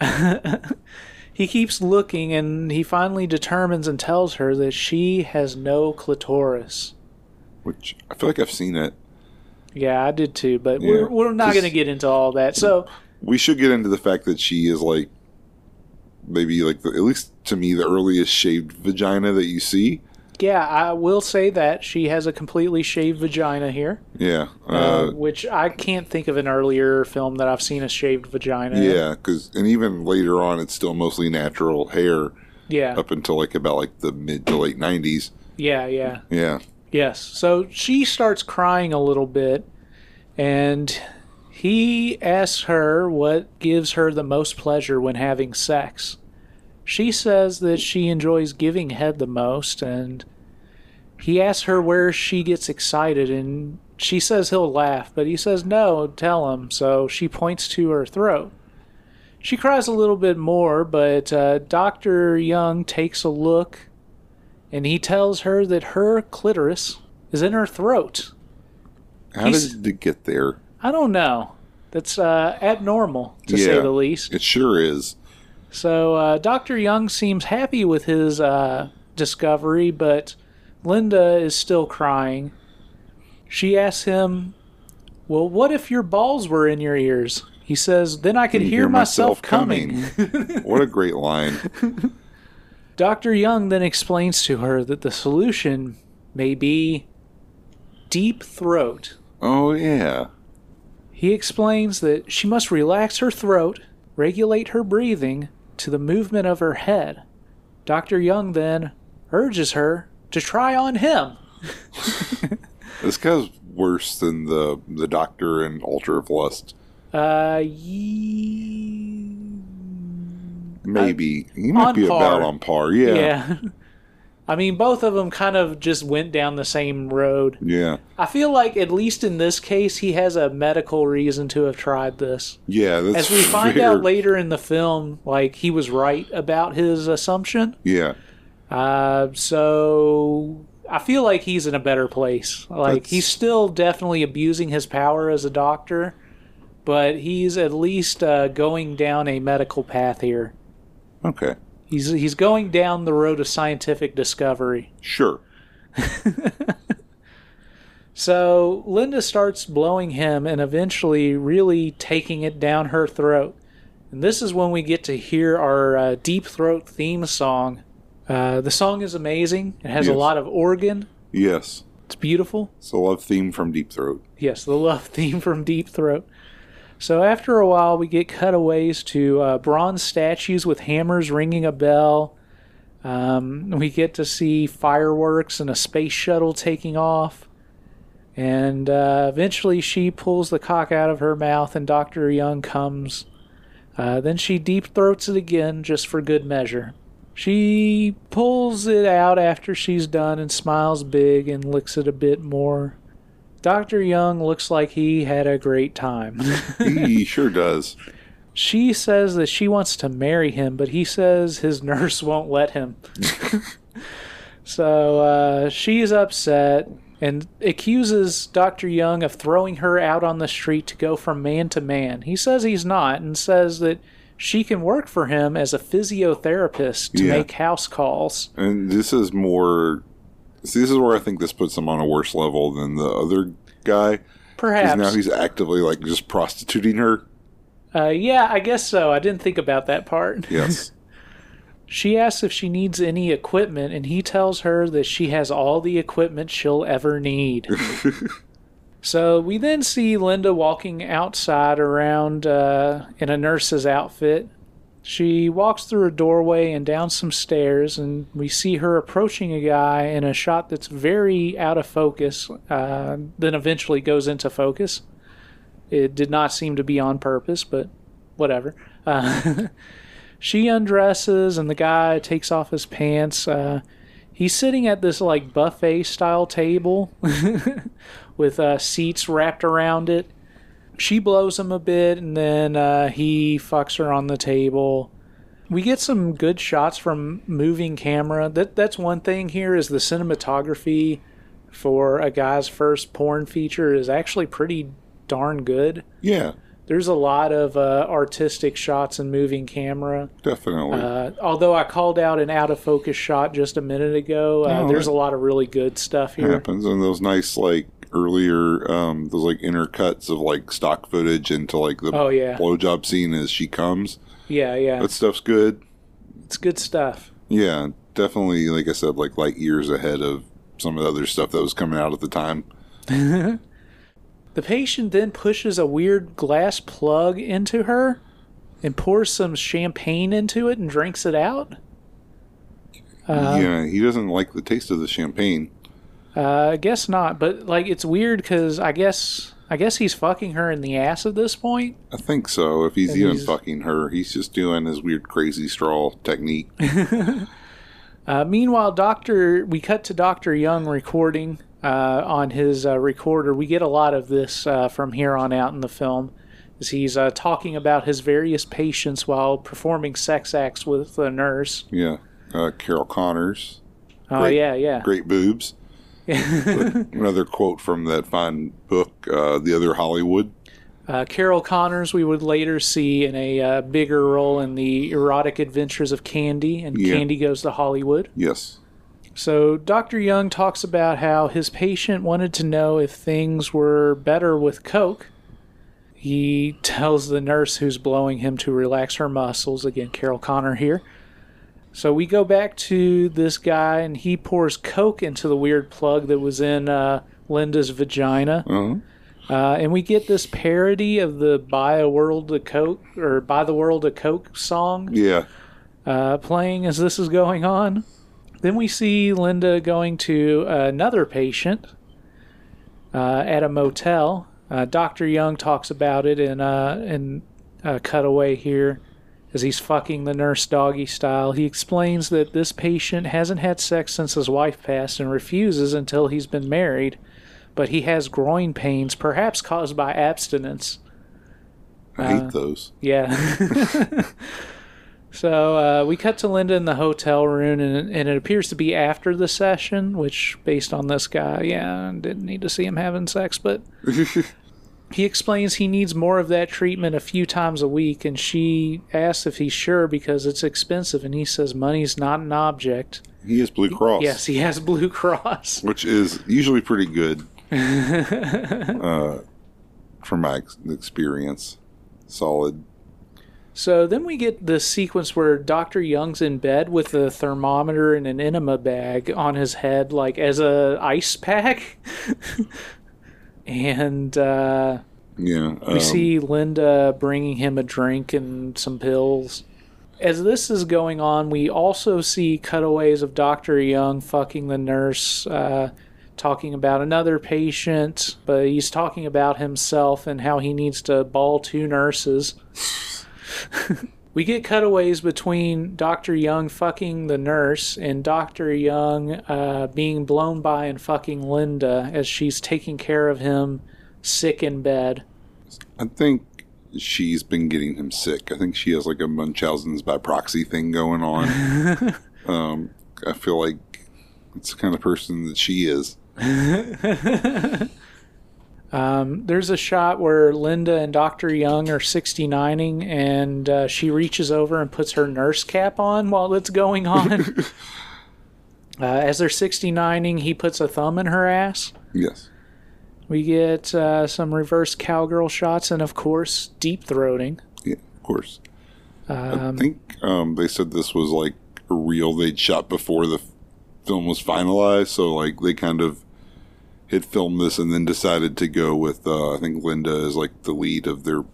Speaker 1: he keeps looking and he finally determines and tells her that she has no clitoris.
Speaker 2: Which I feel like I've seen it.
Speaker 1: Yeah, I did too, but
Speaker 2: Yeah,
Speaker 1: we're, we're not going to get into all that. So,
Speaker 2: We should get into the fact that she is like maybe like the, at least to me the earliest shaved vagina that you see.
Speaker 1: yeah, I will say that she has a completely shaved vagina here,
Speaker 2: Yeah.
Speaker 1: uh,
Speaker 2: Uh,
Speaker 1: which I can't think of an earlier film that I've seen a shaved vagina.
Speaker 2: yeah, because and even later on, it's still mostly natural hair
Speaker 1: Yeah.
Speaker 2: up until like about like the mid to late nineties.
Speaker 1: Yeah, yeah.
Speaker 2: Yeah,
Speaker 1: Yes. So she starts crying a little bit, and he asks her what gives her the most pleasure when having sex. She says that she enjoys giving head the most, and he asks her where she gets excited, and she says he'll laugh, but he says no, tell him. So she points to her throat. She cries a little bit more, but uh, Dr. Young takes a look and he tells her that her clitoris is in her throat.
Speaker 2: how
Speaker 1: He's-
Speaker 2: did it get there?
Speaker 1: I don't know. That's uh, abnormal, to say the least.
Speaker 2: It sure is.
Speaker 1: So uh, Dr. Young seems happy with his uh, discovery, but Linda is still crying. She asks him, Well, what if your balls were in your ears? He says, Then I could
Speaker 2: Can
Speaker 1: hear, myself, coming.
Speaker 2: what a great line.
Speaker 1: Dr. Young then explains to her that the solution may be deep throat.
Speaker 2: Oh yeah.
Speaker 1: He explains that she must relax her throat, regulate her breathing to the movement of her head. Dr. Young then urges her to try on him.
Speaker 2: This guy's worse than the the doctor in Altar of Lust.
Speaker 1: Uh, ye...
Speaker 2: Maybe he might be
Speaker 1: par.
Speaker 2: about on par. Yeah.
Speaker 1: yeah. I mean, both of them kind of just went down the same road.
Speaker 2: Yeah.
Speaker 1: I feel like, at least in this case, he has a medical reason to have tried this.
Speaker 2: Yeah,
Speaker 1: As we find
Speaker 2: fair.
Speaker 1: out later in the film, like, he was right about his assumption.
Speaker 2: Yeah.
Speaker 1: Uh, so I feel like he's in a better place. Like
Speaker 2: That's-
Speaker 1: he's still definitely abusing his power as a doctor, but he's at least uh, going down a medical path here.
Speaker 2: Okay.
Speaker 1: He's he's going down the road of scientific discovery.
Speaker 2: Sure.
Speaker 1: So Linda starts blowing him and eventually really taking it down her throat. And this is when we get to hear our uh, deep throat theme song. Uh, the song is amazing. It has a lot of organ.
Speaker 2: Yes.
Speaker 1: It's beautiful.
Speaker 2: It's a love theme from Deep Throat.
Speaker 1: Yes, the love theme from Deep Throat. So after a while, we get cutaways to uh, bronze statues with hammers ringing a bell. Um, we get to see fireworks and a space shuttle taking off. And uh, eventually, she pulls the cock out of her mouth, and Dr. Young comes. Uh, then she deep throats it again, just for good measure. She pulls it out after she's done and smiles big and licks it a bit more. Dr. Young looks like he had a great time.
Speaker 2: He sure does.
Speaker 1: she says that she wants to marry him, but he says his nurse won't let him. so uh, she's upset and accuses Dr. Young of throwing her out on the street to go from man to man. He says he's not and says that she can work for him as a physiotherapist to
Speaker 2: Yeah.
Speaker 1: make house calls.
Speaker 2: And this is more. See, this is where I think this puts him on a worse level than the other guy.
Speaker 1: Perhaps.
Speaker 2: now he's actively like just prostituting her.
Speaker 1: uh, yeah, I guess so. I didn't think about that part.
Speaker 2: Yes.
Speaker 1: She asks if she needs any equipment, and he tells her that she has all the equipment she'll ever need. so we then see Linda walking outside around uh, in a nurse's outfit. She walks through a doorway and down some stairs, and we see her approaching a guy in a shot that's very out of focus, uh, then eventually goes into focus. It did not seem to be on purpose, but whatever. Uh, she undresses and the guy takes off his pants uh, he's sitting at this like buffet style table with uh, seats wrapped around it she blows him a bit and then uh, he fucks her on the table we get some good shots from moving camera that that's one thing here is the cinematography for a guy's first porn feature is actually pretty darn good
Speaker 2: yeah,
Speaker 1: there's a lot of uh, artistic shots and moving camera.
Speaker 2: definitely.
Speaker 1: Uh, although I called out an out of focus shot just a minute ago, uh,
Speaker 2: Oh,
Speaker 1: there's a lot of really good stuff here.
Speaker 2: happens. And those nice, like, earlier, um, those, like, intercuts of, like, stock footage into, like, the
Speaker 1: Oh yeah,
Speaker 2: blowjob scene as she comes.
Speaker 1: yeah, yeah.
Speaker 2: That stuff's good.
Speaker 1: It's good stuff.
Speaker 2: Yeah, definitely, like I said, like, light years ahead of some of the other stuff that was coming out at the time.
Speaker 1: The patient then pushes a weird glass plug into her and pours some champagne into it and drinks it out. Uh,
Speaker 2: yeah, he doesn't like the taste of the champagne.
Speaker 1: Uh, I guess not, but like it's weird because I guess I guess he's fucking her in the ass at this point.
Speaker 2: I think so. If he's
Speaker 1: And
Speaker 2: even
Speaker 1: he's-
Speaker 2: fucking her, he's just doing his weird crazy straw technique.
Speaker 1: Uh, meanwhile, Doctor, we cut to Doctor Young recording uh, on his uh, recorder. We get a lot of this uh, from here on out in the film, as he's uh, talking about his various patients while performing sex acts with the nurse.
Speaker 2: yeah. Uh, Carol Connors,
Speaker 1: Oh
Speaker 2: Great.
Speaker 1: yeah, yeah.
Speaker 2: great boobs. Another quote from that fine book, uh, The Other Hollywood.
Speaker 1: Uh, Carol Connors, we would later see in a uh, bigger role in the erotic adventures of Candy, and
Speaker 2: Yeah.
Speaker 1: Candy goes to Hollywood.
Speaker 2: Yes.
Speaker 1: So Dr. Young talks about how his patient wanted to know if things were better with Coke. He tells the nurse who's blowing him to relax her muscles. Again, Carol Connor here. So we go back to this guy, and he pours Coke into the weird plug that was in uh, Linda's vagina.
Speaker 2: Uh-huh.
Speaker 1: Uh, and we get this parody of the "Buy a World of Coke" or "Buy the World of Coke" song
Speaker 2: Yeah.
Speaker 1: uh, playing as this is going on. Then we see Linda going to another patient uh, at a motel. Uh, Dr. Young talks about it in, uh, in a cutaway here as he's fucking the nurse doggy style. He explains that this patient hasn't had sex since his wife passed and refuses until he's been married, but he has groin pains, perhaps caused by abstinence.
Speaker 2: I
Speaker 1: Uh,
Speaker 2: hate those.
Speaker 1: Yeah. So uh, we cut to Linda in the hotel room, and, and it appears to be after the session, which, based on this guy, yeah, didn't need to see him having sex, but he explains he needs more of that treatment a few times a week, and she asks if he's sure because it's expensive, and he says money's not an object.
Speaker 2: He is Blue Cross.
Speaker 1: Yes, he has Blue Cross.
Speaker 2: Which is usually pretty good. uh, from my ex- experience. Solid.
Speaker 1: So then we get the sequence where Dr. Young's in bed with a thermometer and an enema bag on his head, like as a ice pack. and uh,
Speaker 2: Yeah.
Speaker 1: we
Speaker 2: um,
Speaker 1: see Linda bringing him a drink and some pills. As this is going on, we also see cutaways of Dr. Young fucking the nurse, uh, talking about another patient, but he's talking about himself and how he needs to ball two nurses. we get cutaways between Dr. Young fucking the nurse and Dr. Young uh, being blown by and fucking Linda as she's taking care of him sick in bed.
Speaker 2: I think she's been getting him sick. I think she has like a Munchausen's by proxy thing going on. um, I feel like it's the kind of person that she is.
Speaker 1: Um, there's a shot where Linda and Dr. Young are 69ing, and uh, she reaches over and puts her nurse cap on while it's going on. uh, as they're 69ing, he puts a thumb in her ass.
Speaker 2: Yes.
Speaker 1: We get uh, some reverse cowgirl shots, and of course, deep throating.
Speaker 2: Yeah, of course. I
Speaker 1: Um,
Speaker 2: think um, they said this was like a reel they'd shot before the film was finalized. So like they kind of had filmed this and then decided to go with uh, I think Linda as like the lead of their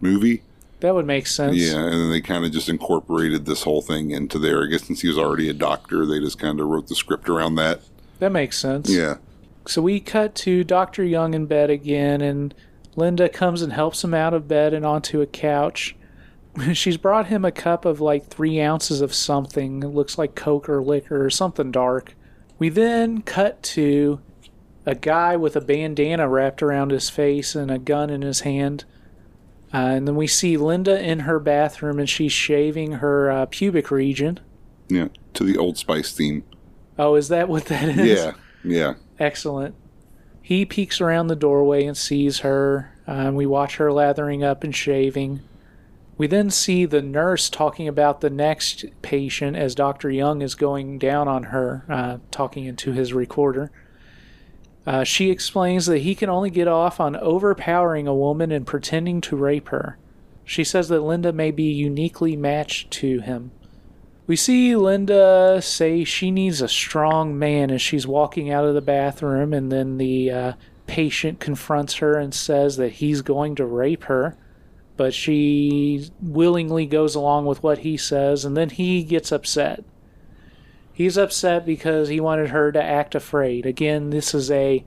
Speaker 2: movie.
Speaker 1: that would make sense.
Speaker 2: Yeah, and then they kind of just incorporated this whole thing into there. I guess since he was already a doctor, they just kind of wrote the script around that.
Speaker 1: That makes sense.
Speaker 2: Yeah.
Speaker 1: So we cut to Dr. Young in bed again, and Linda comes and helps him out of bed and onto a couch. She's brought him a cup of like three ounces of something. It looks like Coke or liquor or something dark. We then cut to a guy with a bandana wrapped around his face and a gun in his hand. Uh, and then we see Linda in her bathroom and she's shaving her uh, pubic region.
Speaker 2: Yeah. To the Old Spice theme.
Speaker 1: Oh, is that what that is?
Speaker 2: Yeah. Yeah.
Speaker 1: Excellent. He peeks around the doorway and sees her. Um, we watch her lathering up and shaving. We then see the nurse talking about the next patient as Dr. Young is going down on her, uh, talking into his recorder. Uh, she explains that he can only get off on overpowering a woman and pretending to rape her. She says that Linda may be uniquely matched to him. We see Linda say she needs a strong man as she's walking out of the bathroom, and then the uh, patient confronts her and says that he's going to rape her. But she willingly goes along with what he says, and then he gets upset. He's upset because he wanted her to act afraid. Again, this is a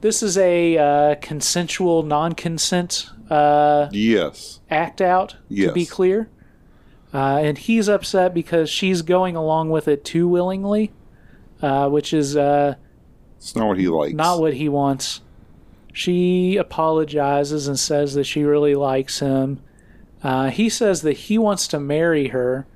Speaker 1: this is a uh, consensual non-consent uh,
Speaker 2: Yes.
Speaker 1: act out. To be clear, uh, and he's upset because she's going along with it too willingly, uh, which is uh,
Speaker 2: It's not what he likes.
Speaker 1: not what he wants. She apologizes and says that she really likes him. Uh, he says that he wants to marry her,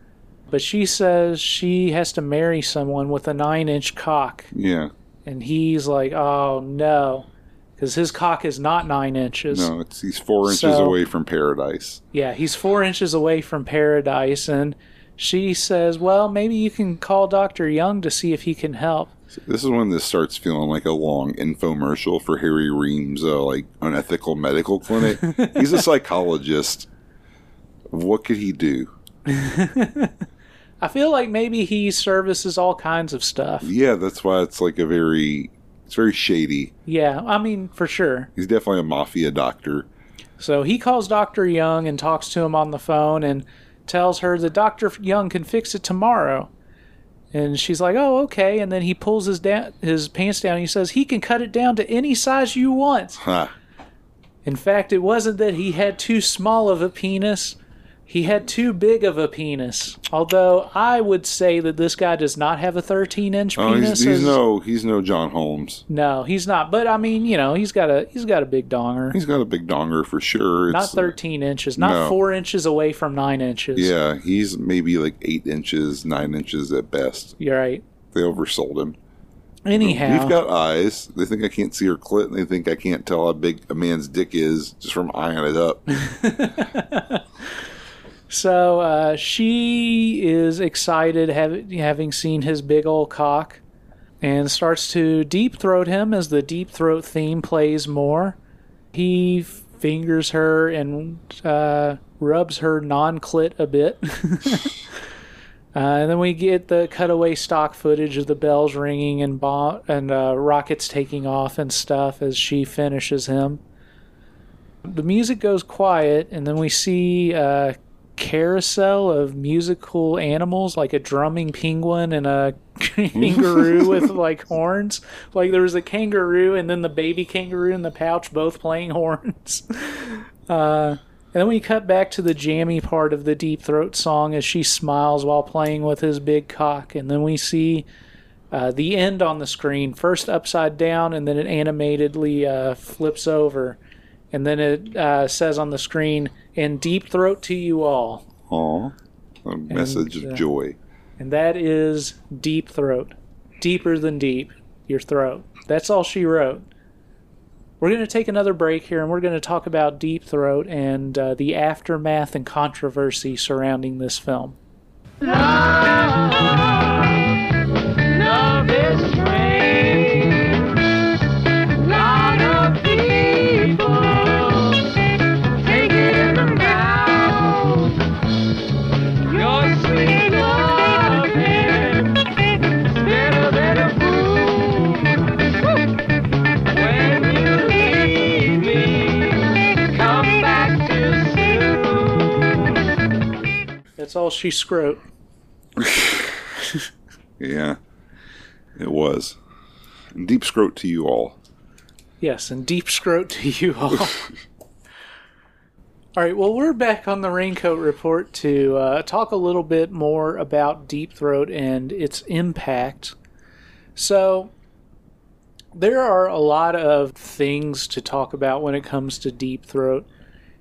Speaker 1: but she says she has to marry someone with a nine inch cock.
Speaker 2: Yeah.
Speaker 1: And he's like, oh no, because his cock is not nine inches.
Speaker 2: No, it's he's four inches
Speaker 1: So-
Speaker 2: away from paradise.
Speaker 1: Yeah, he's four inches away from paradise, and she says, "Well, maybe you can call Doctor Young to see if he can help."
Speaker 2: This is when this starts feeling like a long infomercial for Harry Ream's uh, like unethical medical clinic. He's a psychologist. What could he do?
Speaker 1: I feel like maybe he services all kinds of stuff.
Speaker 2: Yeah, that's why it's like a very it's very shady.
Speaker 1: Yeah, I mean for sure.
Speaker 2: He's definitely a mafia doctor.
Speaker 1: So he calls Doctor Young and talks to him on the phone and tells her that Doctor Young can fix it tomorrow. And she's like, "Oh, okay." And then he pulls his da- his pants down. And he says he can cut it down to any size you want.
Speaker 2: Huh.
Speaker 1: In fact, it wasn't that he had too small of a penis. He had too big of a penis. Although I would say that this guy does not have a 13 inch
Speaker 2: Oh,
Speaker 1: penis.
Speaker 2: he's, he's
Speaker 1: as-
Speaker 2: no he's no John Holmes.
Speaker 1: no, he's not. But I mean, you know, he's got a he's got a big donger.
Speaker 2: He's got a big donger for sure.
Speaker 1: not 13 inches, not
Speaker 2: no.
Speaker 1: four inches away from nine inches.
Speaker 2: Yeah, he's maybe like eight inches, nine inches at best.
Speaker 1: You're right.
Speaker 2: They oversold him.
Speaker 1: Anyhow,
Speaker 2: We've got eyes. They think I can't see her clit, and they think I can't tell how big a man's dick is just from eyeing it up.
Speaker 1: So uh, she is excited, have, having seen his big old cock, and starts to deep throat him as the deep throat theme plays more. He fingers her and uh, rubs her non clit a bit. Uh, and then we get the cutaway stock footage of the bells ringing and bomb- and uh, rockets taking off and stuff as she finishes him. The music goes quiet, and then we see a carousel of musical animals, like a drumming penguin and a kangaroo with like horns. Like there was a kangaroo, and then the baby kangaroo in the pouch, both playing horns. Uh, and then we cut back to the jammy part of the deep throat song as she smiles while playing with his big cock. And then we see uh, the end on the screen, first upside down, and then it animatedly uh, flips over. And then it uh, says on the screen, and deep throat to you all.
Speaker 2: Aw, a message
Speaker 1: uh,
Speaker 2: of joy.
Speaker 1: And that is deep throat. Deeper than deep, your throat. That's all she wrote. We're going to take another break here and we're going to talk about Deep Throat and uh, the aftermath and controversy surrounding this film.
Speaker 3: Love is
Speaker 1: That's all she scrote.
Speaker 2: Yeah, it was. And deep scrote to you all.
Speaker 1: Yes, and deep scrote to you all. all right, well, we're back on the Raincoat Report to uh, talk a little bit more about Deep Throat and its impact. So, there are a lot of things to talk about when it comes to Deep Throat.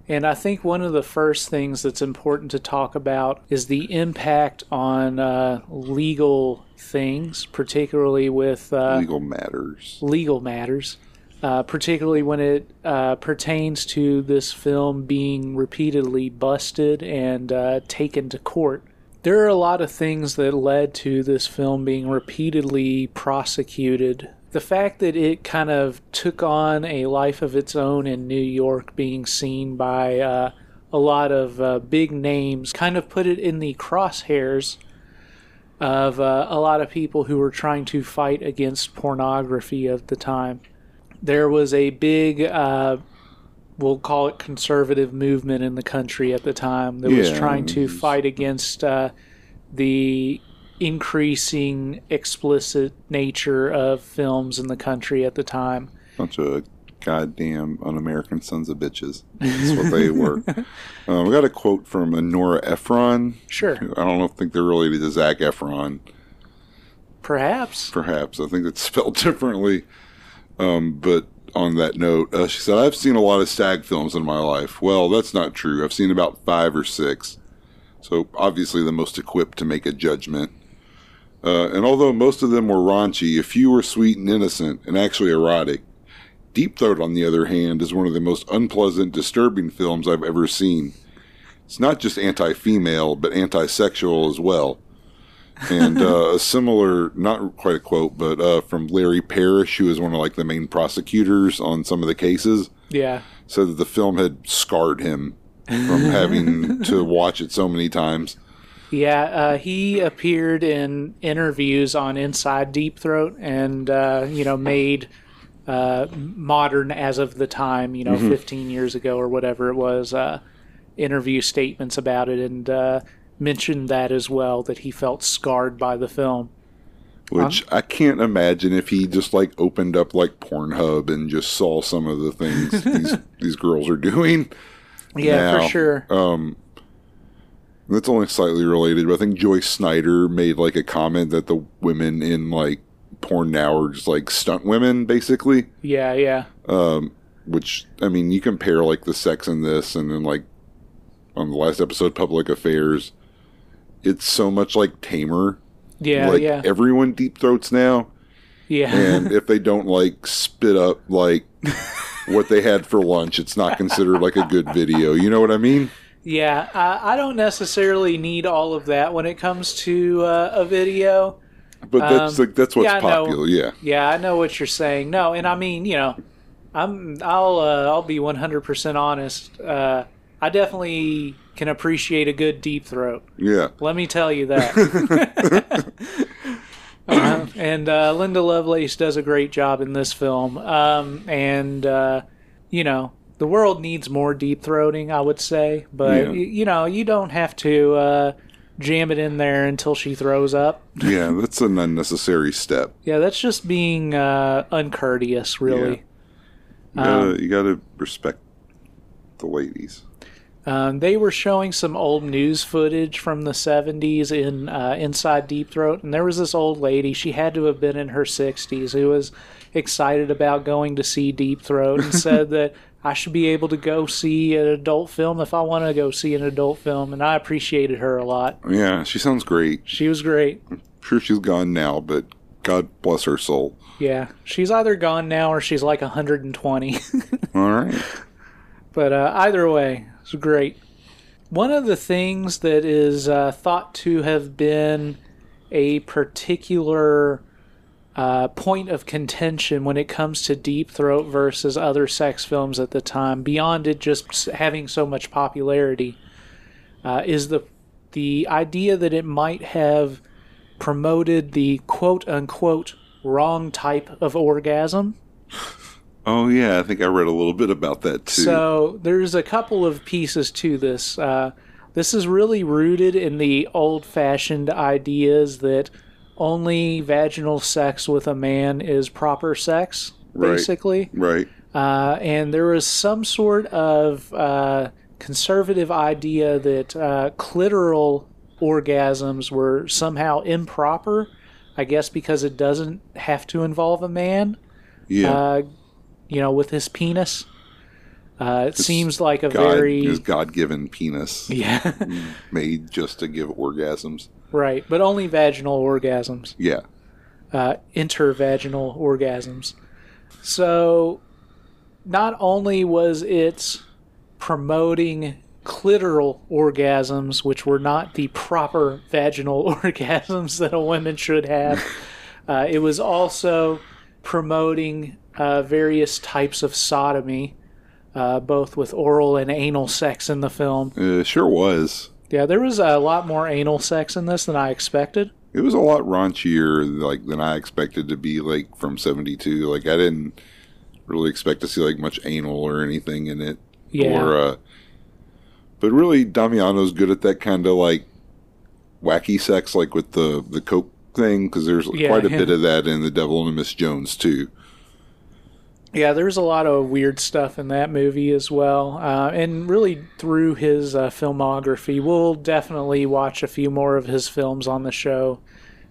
Speaker 1: And I think one of the first things that's important to talk about is the impact on uh, legal things, particularly with uh,
Speaker 2: Legal matters.
Speaker 1: legal matters, uh, particularly when it uh, pertains to this film being repeatedly busted and uh, taken to court. There are a lot of things that led to this film being repeatedly prosecuted. The fact that it kind of took on a life of its own in New York, being seen by uh, a lot of uh, big names, kind of put it in the crosshairs of uh, a lot of people who were trying to fight against pornography of the time. There was a big, uh, we'll call it conservative movement in the country at the time that was trying to fight against uh, the increasing explicit nature of films in the country at the time.
Speaker 2: Bunch of goddamn un-American sons of bitches. That's what they were. Uh, we got a quote from Nora Ephron.
Speaker 1: Sure,
Speaker 2: I don't know, think they're related to Zac Efron.
Speaker 1: perhaps.
Speaker 2: perhaps. I think it's spelled differently. Um, but on that note, uh, she said, I've seen a lot of stag films in my life. Well, that's not true. I've seen about five or six. So obviously the most equipped to make a judgment. Uh, and although most of them were raunchy, a few were sweet and innocent and actually erotic. Deep Throat, on the other hand, is one of the most unpleasant, disturbing films I've ever seen. It's not just anti female, but anti sexual as well and uh, a similar, not quite a quote, but uh, from Larry Parrish, who is one of like the main prosecutors on some of the cases,
Speaker 1: Yeah.
Speaker 2: said that the film had scarred him from having to watch it so many times.
Speaker 1: Yeah, uh, he appeared in interviews on Inside Deep Throat and, uh, you know, made uh, modern as of the time, you know, 15 years ago or whatever it was, uh, interview statements about it and uh, mentioned that as well, that he felt scarred by the film.
Speaker 2: Which I can't imagine if he just like opened up like Pornhub and just saw some of the things these these girls are doing.
Speaker 1: Yeah,
Speaker 2: now.
Speaker 1: for sure.
Speaker 2: Um, That's only slightly related, but I think Joyce Snyder made like a comment that the women in like porn now are just like stunt women, basically.
Speaker 1: Yeah, yeah.
Speaker 2: Um, which I mean, you compare like the sex in this, and then like on the last episode, Public Affairs, it's so much like tamer.
Speaker 1: Yeah,
Speaker 2: like
Speaker 1: yeah.
Speaker 2: everyone deep throats now,
Speaker 1: yeah.
Speaker 2: and if they don't like spit up like what they had for lunch, it's not considered like a good video. You know what I mean?
Speaker 1: Yeah, I, I don't necessarily need all of that when it comes to uh, a video.
Speaker 2: But that's
Speaker 1: Um,
Speaker 2: like that's what's
Speaker 1: yeah, I know.
Speaker 2: popular. Yeah.
Speaker 1: Yeah, I know what you're saying. No, and I mean, you know, I'm I'll uh, I'll be 100% honest. Uh, I definitely can appreciate a good deep throat.
Speaker 2: Yeah.
Speaker 1: Let me tell you that. Uh, and uh, Linda Lovelace does a great job in this film. Um, and uh, you know, the world needs more deep throating, I would say. But
Speaker 2: Yeah.
Speaker 1: y- you know, you don't have to uh, jam it in there until she throws up.
Speaker 2: Yeah, that's an unnecessary step.
Speaker 1: Yeah, that's just being uh, uncourteous, really.
Speaker 2: You gotta,
Speaker 1: Um,
Speaker 2: you gotta respect the ladies.
Speaker 1: Um, they were showing some old news footage from the 70s in uh, Inside Deep Throat, and there was this old lady. She had to have been in her 60s who was excited about going to see Deep Throat and said that I should be able to go see an adult film if I want to go see an adult film, and I appreciated her a lot.
Speaker 2: Yeah, she sounds great.
Speaker 1: She was great.
Speaker 2: sure she's gone now, but God bless her soul.
Speaker 1: Yeah, she's either gone now or she's like 120.
Speaker 2: All right.
Speaker 1: But uh, either way, it's great. One of the things that is uh, thought to have been a particular uh, point of contention when it comes to Deep Throat versus other sex films at the time, beyond it just having so much popularity, uh, is the the idea that it might have promoted the quote unquote wrong type of orgasm.
Speaker 2: Oh yeah, I think I read a little bit about that too.
Speaker 1: So there's a couple of pieces to this. Uh, this is really rooted in the old-fashioned ideas that only vaginal sex with a man is proper sex,
Speaker 2: Right.
Speaker 1: basically.
Speaker 2: right.
Speaker 1: Uh, and there was some sort of uh, conservative idea that uh, clitoral orgasms were somehow improper. I guess because it doesn't have to involve a man
Speaker 2: Yeah.
Speaker 1: uh, you know, with his penis. Uh, it seems like a
Speaker 2: God
Speaker 1: very
Speaker 2: his God-given penis
Speaker 1: yeah,
Speaker 2: made just to give orgasms.
Speaker 1: right, but only vaginal orgasms,
Speaker 2: Yeah.
Speaker 1: uh, intervaginal orgasms. So, not only was it promoting clitoral orgasms, which were not the proper vaginal orgasms that a woman should have, uh, it was also promoting uh, various types of sodomy, uh, both with oral and anal sex in the film.
Speaker 2: It sure was.
Speaker 1: Yeah, there was a lot more anal sex in this than I expected.
Speaker 2: It was a lot raunchier like than I expected to be like from 72. Like I didn't really expect to see like much anal or anything in it.
Speaker 1: Yeah.
Speaker 2: Or uh but really Damiano's good at that kind of like wacky sex like with the the coke thing cuz there's
Speaker 1: Yeah,
Speaker 2: quite a
Speaker 1: yeah.
Speaker 2: bit of that in The Devil and Miss Jones too.
Speaker 1: Yeah, there's a lot of weird stuff in that movie as well. Uh, and really, through his uh, filmography, we'll definitely watch a few more of his films on the show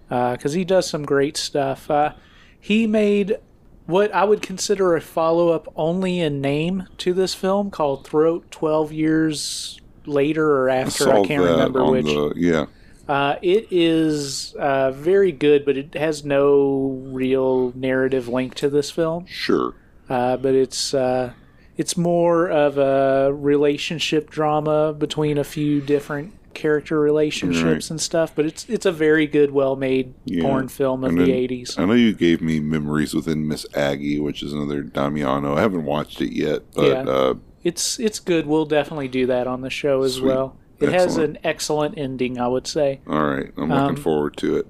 Speaker 1: because he does some great stuff. Uh, he made what I would consider a follow up only in name to this film called Throat 12 Years Later or After. I,
Speaker 2: saw
Speaker 1: can't remember which.
Speaker 2: the yeah.
Speaker 1: Uh, it is uh, very good, but it has no real narrative link to this film
Speaker 2: Sure.
Speaker 1: Uh, but it's uh, it's more of a relationship drama between a few different character relationships
Speaker 2: Right.
Speaker 1: and stuff. But it's it's a very good, well made
Speaker 2: Yeah.
Speaker 1: porn film of
Speaker 2: And
Speaker 1: the eighties.
Speaker 2: I know you gave me Memories Within Miss Aggie, which is another Damiano. I haven't watched it yet, but
Speaker 1: Yeah.
Speaker 2: uh
Speaker 1: It's it's good. We'll definitely do that on the show as
Speaker 2: Sweet.
Speaker 1: well. It has an excellent ending, I would say.
Speaker 2: all right. I'm looking
Speaker 1: Um,
Speaker 2: forward to it.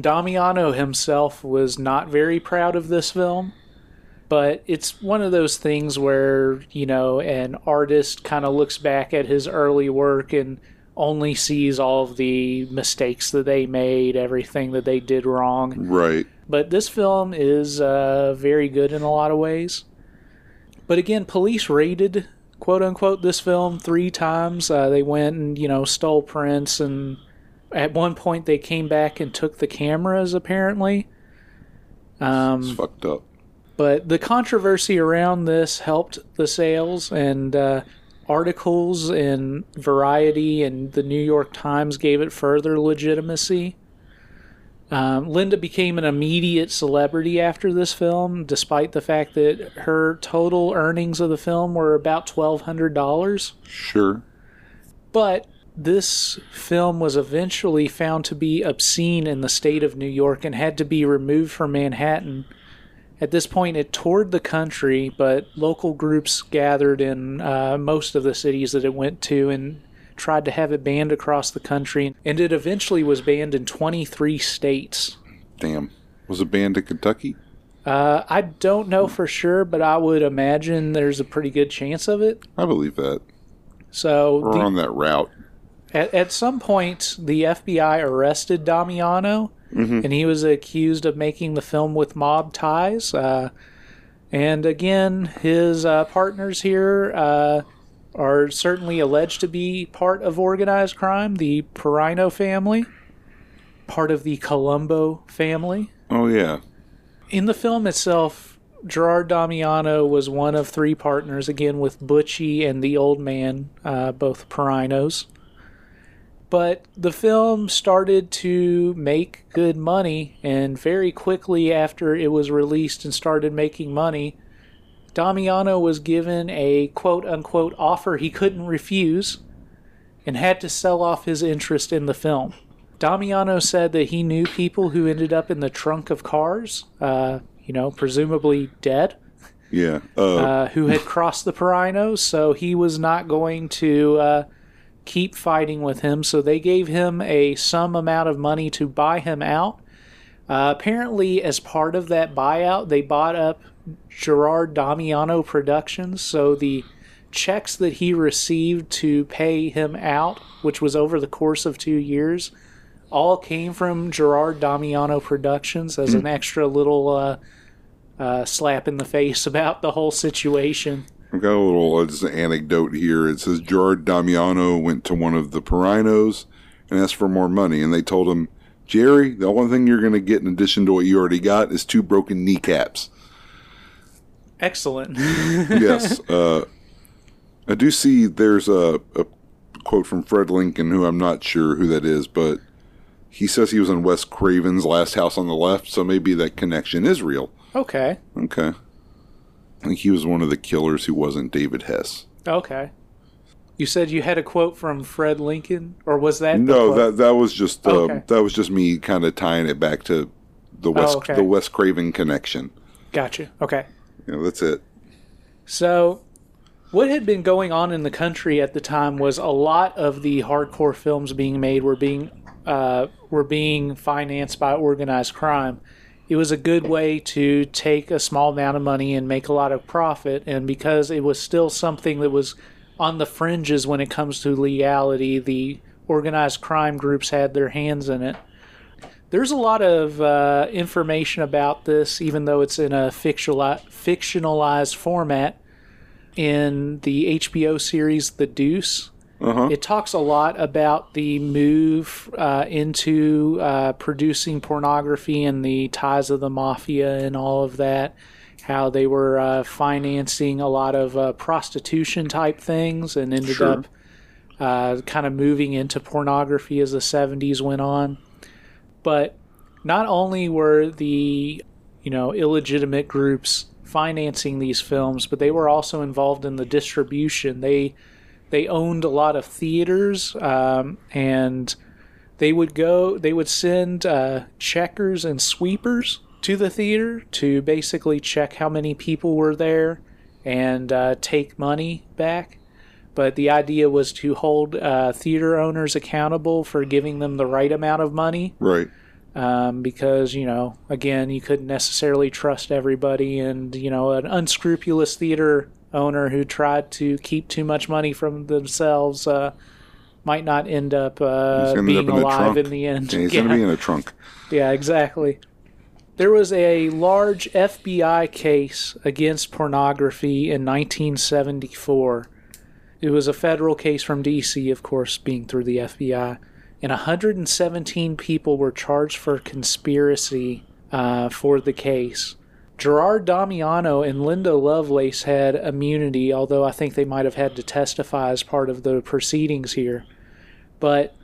Speaker 1: Damiano himself was not very proud of this film, but it's one of those things where, you know, an artist kind of looks back at his early work and only sees all of the mistakes that they made, everything that they did wrong.
Speaker 2: Right.
Speaker 1: But this film is uh, very good in a lot of ways. But again, police raided quote unquote this film three times. Uh, they went and you know stole prints, and at one point they came back and took the cameras apparently.
Speaker 2: It's
Speaker 1: Um,
Speaker 2: fucked up.
Speaker 1: But the controversy around this helped the sales, and uh, articles in Variety and the New York Times gave it further legitimacy. Um, Linda became an immediate celebrity after this film, despite the fact that her total earnings of the film were about twelve hundred dollars.
Speaker 2: Sure.
Speaker 1: But this film was eventually found to be obscene in the state of New York and had to be removed from Manhattan. At this point, it toured the country, but local groups gathered in uh, most of the cities that it went to and tried to have it banned across the country. And it eventually was banned in 23 states.
Speaker 2: Damn. Was it banned in Kentucky?
Speaker 1: Uh, I don't know for sure, but I would imagine there's a pretty good chance of it.
Speaker 2: I believe that.
Speaker 1: So
Speaker 2: We're
Speaker 1: the-
Speaker 2: on that route.
Speaker 1: At, at some point, the FBI arrested Damiano, and he was accused of making the film with mob ties. Uh, and again, his uh, partners here uh, are certainly alleged to be part of organized crime. The Peraino family, part of the Colombo family.
Speaker 2: Oh yeah.
Speaker 1: In the film itself, Gerard Damiano was one of three partners, again with Butchie and the old man, uh, both Perainos. But the film started to make good money, and very quickly after it was released and started making money, Damiano was given a quote unquote offer he couldn't refuse and had to sell off his interest in the film. Damiano said that he knew people who ended up in the trunk of cars, uh, you know, presumably dead,
Speaker 2: Yeah. Uh,
Speaker 1: uh, who had crossed the Perainos, so he was not going to uh, keep fighting with him. So they gave him a some amount of money to buy him out. Uh, apparently, as part of that buyout, they bought up Gerard Damiano Productions. So the checks that he received to pay him out, which was over the course of two years, all came from Gerard Damiano Productions as an extra little uh, uh, slap in the face about the whole situation.
Speaker 2: I've got a little just an anecdote here. It says Gerard Damiano went to one of the Perainos and asked for more money, and they told him, Jerry, the only thing you're going to get in addition to what you already got is two broken kneecaps.
Speaker 1: Excellent.
Speaker 2: yes. Uh, I do see there's a, a quote from Fred Lincoln, who I'm not sure who that is, but he says he was in Wes Craven's Last House on the Left, so maybe that connection is real.
Speaker 1: okay.
Speaker 2: Okay. I think he was one of the killers who wasn't David Hess.
Speaker 1: Okay. You said you had a quote from Fred Lincoln, or was that
Speaker 2: No, that that was just uh,
Speaker 1: Okay.
Speaker 2: that was just me kind of tying it back to the Wes
Speaker 1: Oh, okay.
Speaker 2: the Wes Craven connection.
Speaker 1: Gotcha. Okay.
Speaker 2: You know, that's it.
Speaker 1: So, what had been going on in the country at the time was a lot of the hardcore films being made were being uh, were being financed by organized crime. It was a good way to take a small amount of money and make a lot of profit, and because it was still something that was on the fringes when it comes to legality, the organized crime groups had their hands in it. There's a lot of uh, information about this, even though it's in a fictionalized format in the HBO series The Deuce.
Speaker 2: Uh huh.
Speaker 1: It talks a lot about the move uh, into uh, producing pornography and the ties of the mafia and all of that. How they were uh, financing a lot of uh, prostitution type things and ended
Speaker 2: Sure.
Speaker 1: up uh, kind of moving into pornography as the 70s went on. But not only were the you know illegitimate groups financing these films, but they were also involved in the distribution. They they owned a lot of theaters, um, and they would go. They would send uh, checkers and sweepers to the theater to basically check how many people were there and uh, take money back. But the idea was to hold uh, theater owners accountable for giving them the right amount of money
Speaker 2: Right.
Speaker 1: um, because you know again you couldn't necessarily trust everybody and you know an unscrupulous theater owner who tried to keep too much money from themselves uh, might not end up uh, being
Speaker 2: up in
Speaker 1: alive in the end
Speaker 2: And he's
Speaker 1: yeah.
Speaker 2: going to be in a trunk.
Speaker 1: yeah exactly there was a large FBI case against pornography in 1974 It was a federal case from D.C., of course, being through the FBI. And 117 people were charged for conspiracy uh, for the case. Gerard Damiano and Linda Lovelace had immunity, although I think they might have had to testify as part of the proceedings here. But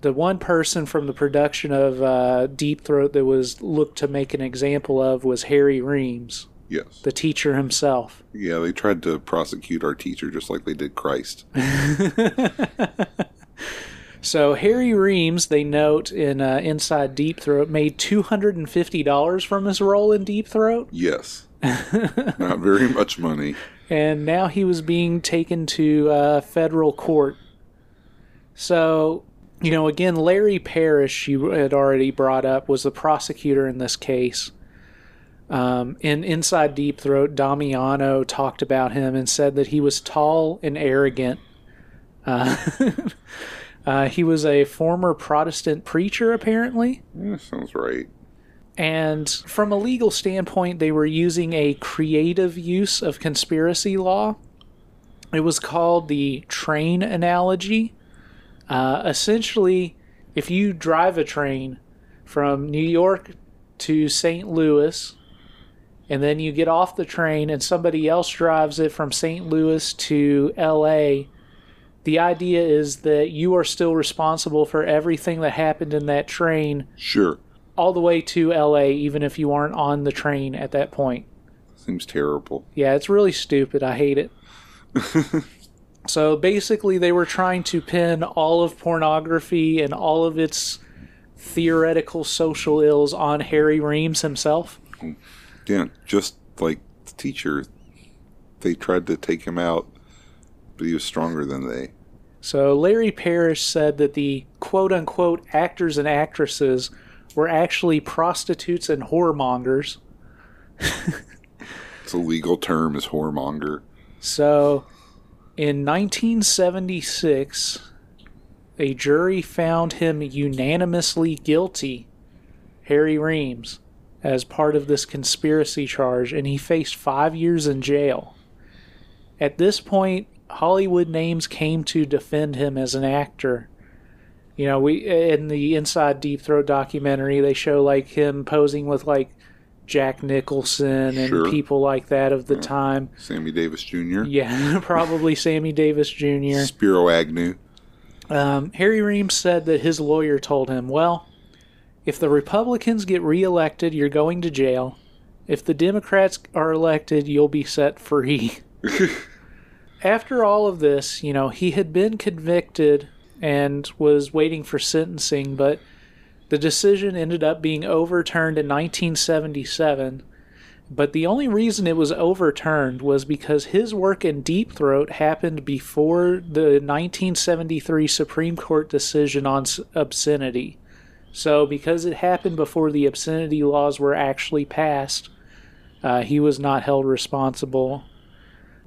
Speaker 1: the one person from the production of uh, Deep Throat that was looked to make an example of was Harry Reams,
Speaker 2: Yes.
Speaker 1: the teacher himself.
Speaker 2: Yeah, they tried to prosecute our teacher just like they did Christ.
Speaker 1: So Harry Reams, they note in uh, Inside Deep Throat, made two hundred and fifty dollars from his role in Deep Throat,
Speaker 2: Yes. Not very much money.
Speaker 1: and now he was being taken to uh, federal court. So, you know, again, Larry Parrish, you had already brought up, was the prosecutor in this case. Um, in Inside Deep Throat, Damiano talked about him and said that he was tall and arrogant. Uh, uh, he was a former Protestant preacher, apparently.
Speaker 2: Yeah, sounds right.
Speaker 1: And from a legal standpoint, they were using a creative use of conspiracy law. It was called the train analogy. Uh, essentially, if you drive a train from New York to St. Louis, and then you get off the train and somebody else drives it from St. Louis to LA, the idea is that you are still responsible for everything that happened in that train
Speaker 2: Sure.
Speaker 1: all the way to LA, even if you aren't on the train at that point.
Speaker 2: Seems terrible.
Speaker 1: Yeah, it's really stupid. I hate it. so basically, they were trying to pin all of pornography and all of its theoretical social ills on Harry Reams himself.
Speaker 2: Yeah, just like the teacher, they tried to take him out, but he was stronger than they.
Speaker 1: So Larry Parrish said that the quote unquote actors and actresses were actually prostitutes and whoremongers.
Speaker 2: It's a legal term is whoremonger.
Speaker 1: So, in 1976, a jury found him unanimously guilty, Harry Reams, as part of this conspiracy charge, and he faced five years in jail. At this point, Hollywood names came to defend him as an actor. You know, we in the Inside Deep Throat documentary, they show like him posing with like Jack Nicholson and
Speaker 2: Sure.
Speaker 1: people like that of the time.
Speaker 2: Sammy Davis Jr.
Speaker 1: Yeah, probably Sammy Davis Jr.
Speaker 2: Spiro Agnew.
Speaker 1: Um, Harry Reams said that his lawyer told him, well, if the Republicans get reelected, you're going to jail. If the Democrats are elected, you'll be set free. After all of this, you know, he had been convicted and was waiting for sentencing, but the decision ended up being overturned in 1977. But the only reason it was overturned was because his work in Deep Throat happened before the 1973 Supreme Court decision on obscenity. So, because it happened before the obscenity laws were actually passed, uh, he was not held responsible.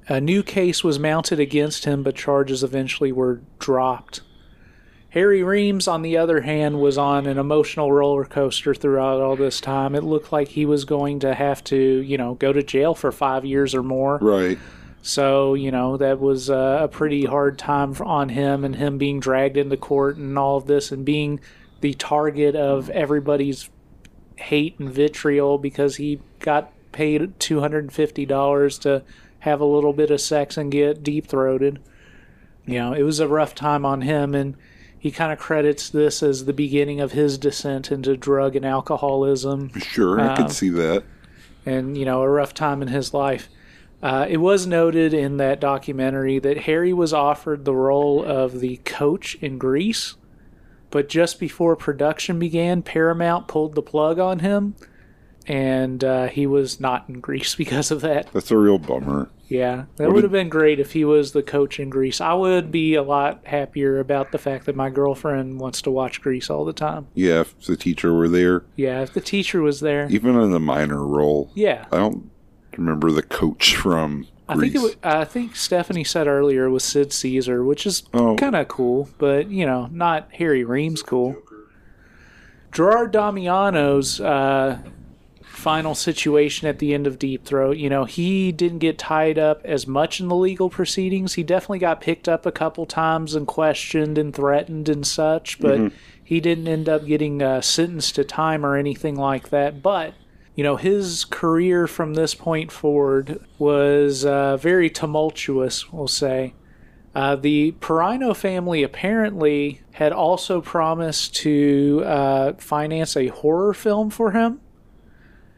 Speaker 1: A new case was mounted against him, but charges eventually were dropped. Harry Reams, on the other hand, was on an emotional roller coaster throughout all this time. It looked like he was going to have to, you know, go to jail for five years or more.
Speaker 2: Right.
Speaker 1: So, you know, that was a pretty hard time on him and him being dragged into court and all of this and being the target of everybody's hate and vitriol because he got paid $250 to have a little bit of sex and get deep throated. You know, it was a rough time on him and he kind of credits this as the beginning of his descent into drug and alcoholism
Speaker 2: Sure, I
Speaker 1: Um,
Speaker 2: could see that.
Speaker 1: and you know a rough time in his life. Uh, it was noted in that documentary that Harry was offered the role of the coach in Grease, but just before production began, Paramount pulled the plug on him, and uh, he was not in Grease because of that.
Speaker 2: That's a real bummer.
Speaker 1: Yeah, that would have been great if he was the coach in Grease. I would be a lot happier about the fact that my girlfriend wants to watch Grease all the time.
Speaker 2: Yeah, if the teacher were there,
Speaker 1: Yeah, if the teacher was there.
Speaker 2: even in a minor role.
Speaker 1: Yeah,
Speaker 2: I don't remember the coach from
Speaker 1: I
Speaker 2: Grease.
Speaker 1: think it. wa- I think Stephanie said earlier it was Sid Caesar, which is
Speaker 2: Oh.
Speaker 1: kind of cool, but you know, not Harry Reams cool. Gerard Damiano's uh, final situation at the end of Deep Throat. You know, he didn't get tied up as much in the legal proceedings. He definitely got picked up a couple times and questioned and threatened and such, but he didn't end up getting uh, sentenced to time or anything like that. But you know, his career from this point forward was uh, very tumultuous, we'll say. Uh, the Peraino family apparently had also promised to uh, finance a horror film for him,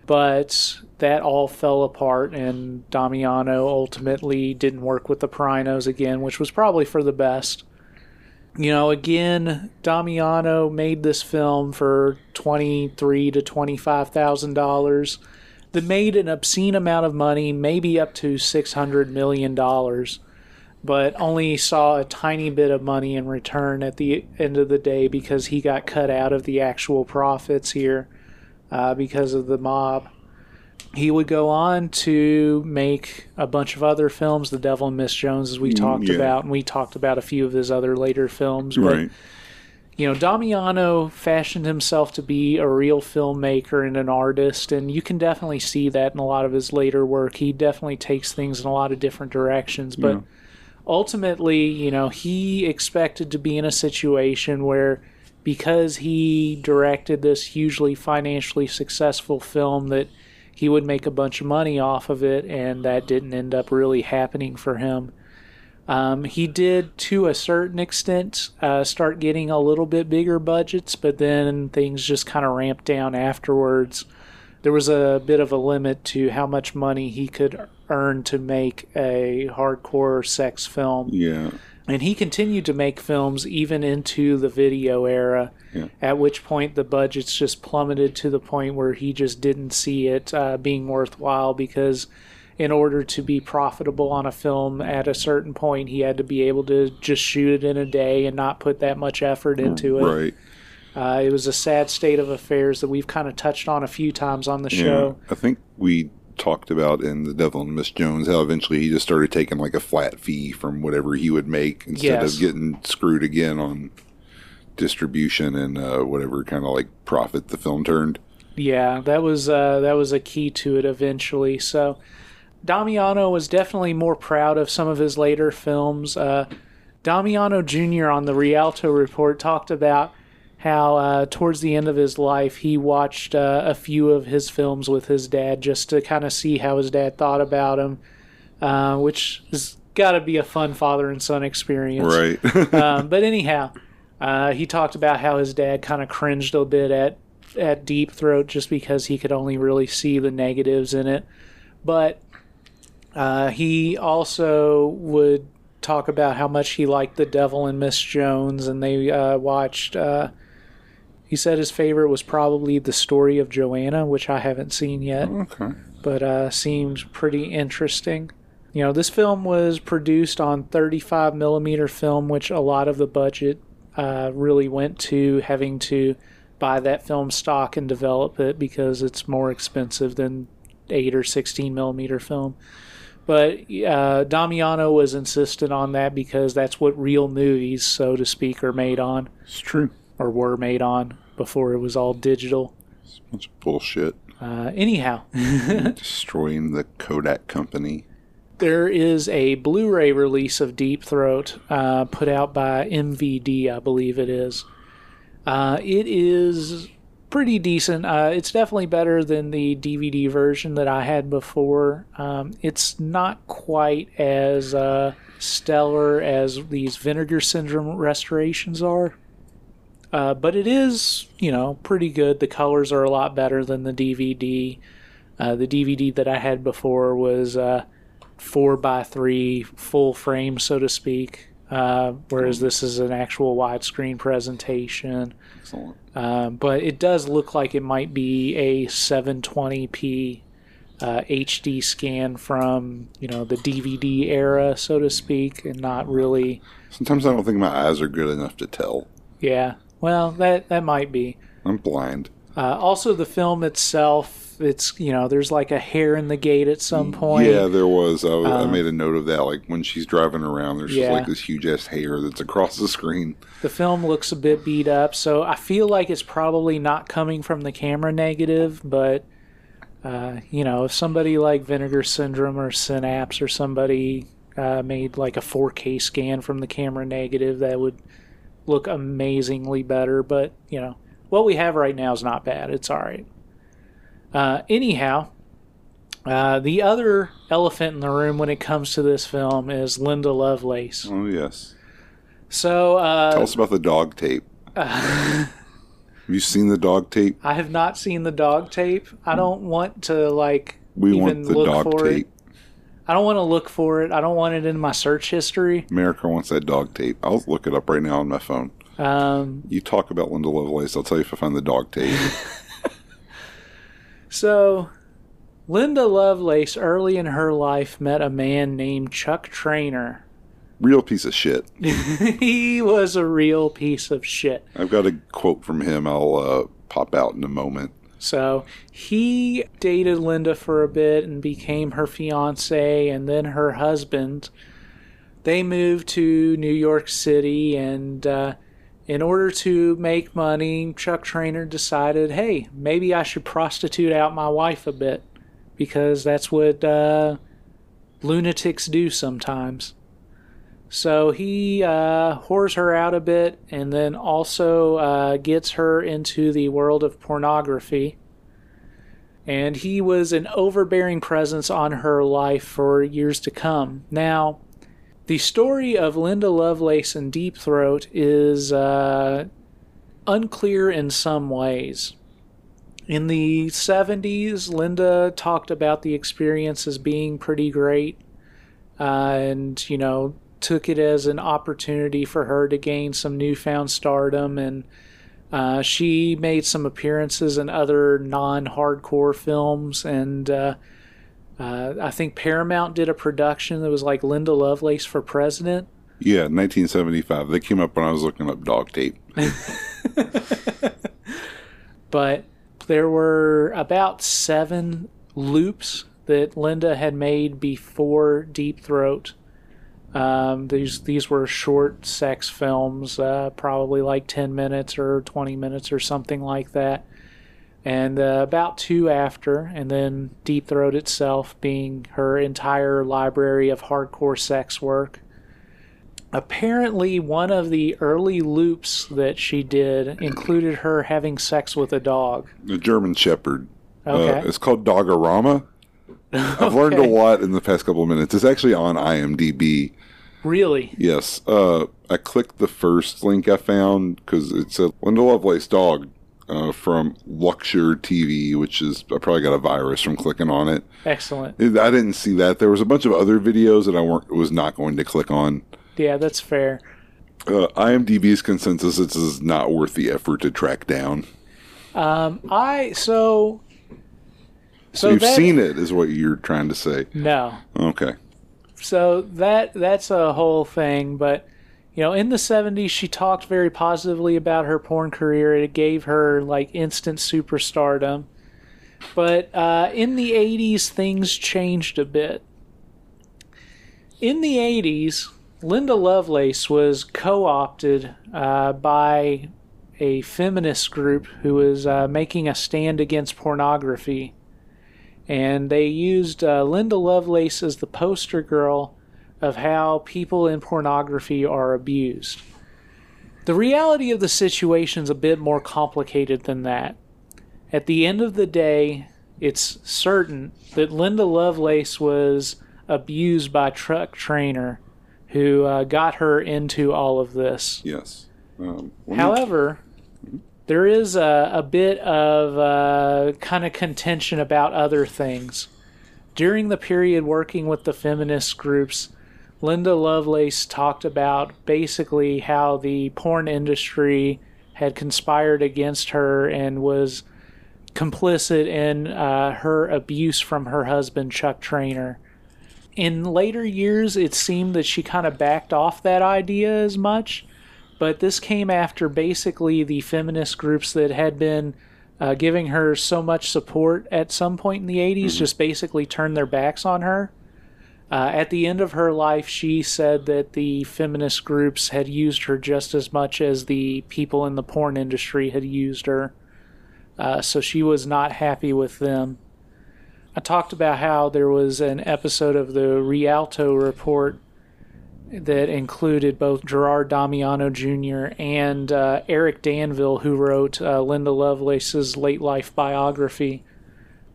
Speaker 1: but that all fell apart, and Damiano ultimately didn't work with the Perainos again, which was probably for the best. You know, again, Damiano made this film for twenty-three to twenty-five thousand dollars. That made an obscene amount of money, maybe up to six hundred million dollars but only saw a tiny bit of money in return at the end of the day because he got cut out of the actual profits here uh, because of the mob. He would go on to make a bunch of other films, The Devil and Miss Jones, as we talked
Speaker 2: yeah.
Speaker 1: about, and we talked about a few of his other later films. But,
Speaker 2: Right.
Speaker 1: you know, Damiano fashioned himself to be a real filmmaker and an artist, and you can definitely see that in a lot of his later work. He definitely takes things in a lot of different directions, but
Speaker 2: Yeah.
Speaker 1: ultimately, you know, he expected to be in a situation where because he directed this hugely financially successful film that he would make a bunch of money off of it and that didn't end up really happening for him. Um, he did, to a certain extent, uh, start getting a little bit bigger budgets, but then things just kind of ramped down afterwards. There was a bit of a limit to how much money he could earn to make a hardcore sex film.
Speaker 2: Yeah.
Speaker 1: And he continued to make films even into the video era,
Speaker 2: Yeah.
Speaker 1: at which point the budgets just plummeted to the point where he just didn't see it uh, being worthwhile because, in order to be profitable on a film at a certain point, he had to be able to just shoot it in a day and not put that much effort into it.
Speaker 2: Right.
Speaker 1: Uh, it was a sad state of affairs that we've kind of touched on a few times on the show.
Speaker 2: Yeah. I think we talked about in The Devil and Miss Jones how eventually he just started taking like a flat fee from whatever he would make instead
Speaker 1: Yes.
Speaker 2: of getting screwed again on distribution and uh, whatever kind of like profit the film turned.
Speaker 1: Yeah, that was uh, that was a key to it eventually. So Damiano was definitely more proud of some of his later films. Uh, Damiano Jr. on the Rialto Report talked about how uh, towards the end of his life he watched uh, a few of his films with his dad just to kind of see how his dad thought about him, uh, which has got to be a fun father and son experience
Speaker 2: Right.
Speaker 1: um, but anyhow, uh, he talked about how his dad kind of cringed a bit at at Deep Throat just because he could only really see the negatives in it. But uh, he also would talk about how much he liked The Devil and Miss Jones, and they uh, watched. He said his favorite was probably The Story of Joanna, which I haven't seen yet
Speaker 2: okay.
Speaker 1: but uh, seemed pretty interesting. You know, this film was produced on 35 millimeter film, which a lot of the budget uh, really went to having to buy that film stock and develop it because it's more expensive than 8 or 16 millimeter film. But uh, Damiano was insistent on that because that's what real movies, so to speak, are made on
Speaker 2: It's true.
Speaker 1: Or were made on before it was all digital.
Speaker 2: It's a bunch of bullshit.
Speaker 1: Uh, anyhow,
Speaker 2: Destroying the Kodak company.
Speaker 1: there is a Blu-ray release of Deep Throat uh, put out by MVD, I believe it is. Uh, it is pretty decent. Uh, it's definitely better than the DVD version that I had before. Um, it's not quite as uh, stellar as these Vinegar Syndrome restorations are. Uh, but it is, you know, pretty good. The colors are a lot better than the DVD. Uh, the DVD that I had before was uh, four by three, full frame, so to speak. Uh, whereas this is an actual widescreen presentation.
Speaker 2: Excellent.
Speaker 1: Um, but it does look like it might be a 720p uh, HD scan from you know the DVD era, so to speak, and not really.
Speaker 2: Sometimes I don't think my eyes are good enough to tell.
Speaker 1: Yeah, well, that that might be.
Speaker 2: I'm blind.
Speaker 1: Uh, also, the film itself, it's you know, there's like a hair in the gate at some point.
Speaker 2: Yeah, there was. I, was- I
Speaker 1: Um,
Speaker 2: made a note of that. Like when she's driving around, there's
Speaker 1: Yeah.
Speaker 2: just like this huge ass hair that's across the screen.
Speaker 1: The film looks a bit beat up, so I feel like it's probably not coming from the camera negative, but uh, you know, if somebody like Vinegar Syndrome or Synapse or somebody uh, made like a 4K scan from the camera negative, that would look amazingly better. But, you know, what we have right now is not bad. It's all right. Uh, anyhow, uh, the other elephant in the room when it comes to this film is Linda Lovelace.
Speaker 2: Oh yes.
Speaker 1: So, uh,
Speaker 2: Tell us about the dog tape. Have you seen the dog tape?
Speaker 1: I have not seen the dog tape. I don't want to like
Speaker 2: We
Speaker 1: even
Speaker 2: want the
Speaker 1: look
Speaker 2: dog
Speaker 1: for
Speaker 2: tape.
Speaker 1: it. I don't want to look for it. I don't want it in my search history.
Speaker 2: America wants that dog tape. I'll look it up right now on my phone.
Speaker 1: Um,
Speaker 2: You talk about Linda Lovelace. I'll tell you if I find the dog tape.
Speaker 1: so, Linda Lovelace early in her life met a man named Chuck Traynor.
Speaker 2: Real piece of shit.
Speaker 1: he was a real piece of shit.
Speaker 2: I've got a quote from him. I'll uh, pop out in a moment.
Speaker 1: So he dated Linda for a bit and became her fiance and then her husband. They moved to New York City, and uh, in order to make money, Chuck Traynor decided, hey, maybe I should prostitute out my wife a bit because that's what uh, lunatics do sometimes. So he uh, whores her out a bit and then also uh, gets her into the world of pornography. And he was an overbearing presence on her life for years to come. Now, the story of Linda Lovelace and Deep Throat is uh, unclear in some ways. In the 70s, Linda talked about the experience as being pretty great. Uh, and, you know, took it as an opportunity for her to gain some newfound stardom and uh, she made some appearances in other non-hardcore films and uh, uh, i think paramount did a production that was like linda lovelace for president
Speaker 2: Yeah, 1975. They came up when I was looking up dog tape.
Speaker 1: but there were about seven loops that linda had made before deep throat Um, these these were short sex films, uh, probably like ten minutes or twenty minutes or something like that. And uh, about two after, and then Deep Throat itself being her entire library of hardcore sex work. Apparently, one of the early loops that she did included her having sex with a dog.
Speaker 2: The German Shepherd.
Speaker 1: Okay.
Speaker 2: Uh, it's called Dogarama. I've learned a lot in the past couple of minutes. It's actually on IMDb.
Speaker 1: Really?
Speaker 2: Yes. Uh, I clicked the first link I found because it said Linda Lovelace dog uh, from Luxure TV, which is I probably got a virus from clicking on it.
Speaker 1: Excellent.
Speaker 2: It- I didn't see that. There was a bunch of other videos that I weren't was not going to click on.
Speaker 1: Yeah, that's fair.
Speaker 2: Uh, IMDb's consensus is not worth the effort to track down.
Speaker 1: Um, I so.
Speaker 2: So,
Speaker 1: So
Speaker 2: you've
Speaker 1: that-
Speaker 2: seen it, is what you're trying to say.
Speaker 1: No.
Speaker 2: Okay.
Speaker 1: so that that's a whole thing but you know in the 70s she talked very positively about her porn career it gave her like instant superstardom but uh, in the 80s things changed a bit in the 80s linda lovelace was co-opted uh, by a feminist group who was uh, making a stand against pornography and they used uh, Linda Lovelace as the poster girl of how people in pornography are abused. The reality of the situation is a bit more complicated than that. At the end of the day, it's certain that Linda Lovelace was abused by Truck Traynor, who uh, got her into all of this.
Speaker 2: Yes. Um,
Speaker 1: However, there is a, a bit of uh, kind of contention about other things. During the period working with the feminist groups, Linda Lovelace talked about basically how the porn industry had conspired against her and was complicit in uh, her abuse from her husband, Chuck Traynor. In later years, it seemed that she kind of backed off that idea as much but this came after basically the feminist groups that had been uh, giving her so much support at some point in the 80s just basically turned their backs on her. Uh, at the end of her life, she said that the feminist groups had used her just as much as the people in the porn industry had used her. Uh, so she was not happy with them. I talked about how there was an episode of the Rialto Report that included both Gerard Damiano Jr. and uh, Eric Danville, who wrote uh, Linda Lovelace's late life biography.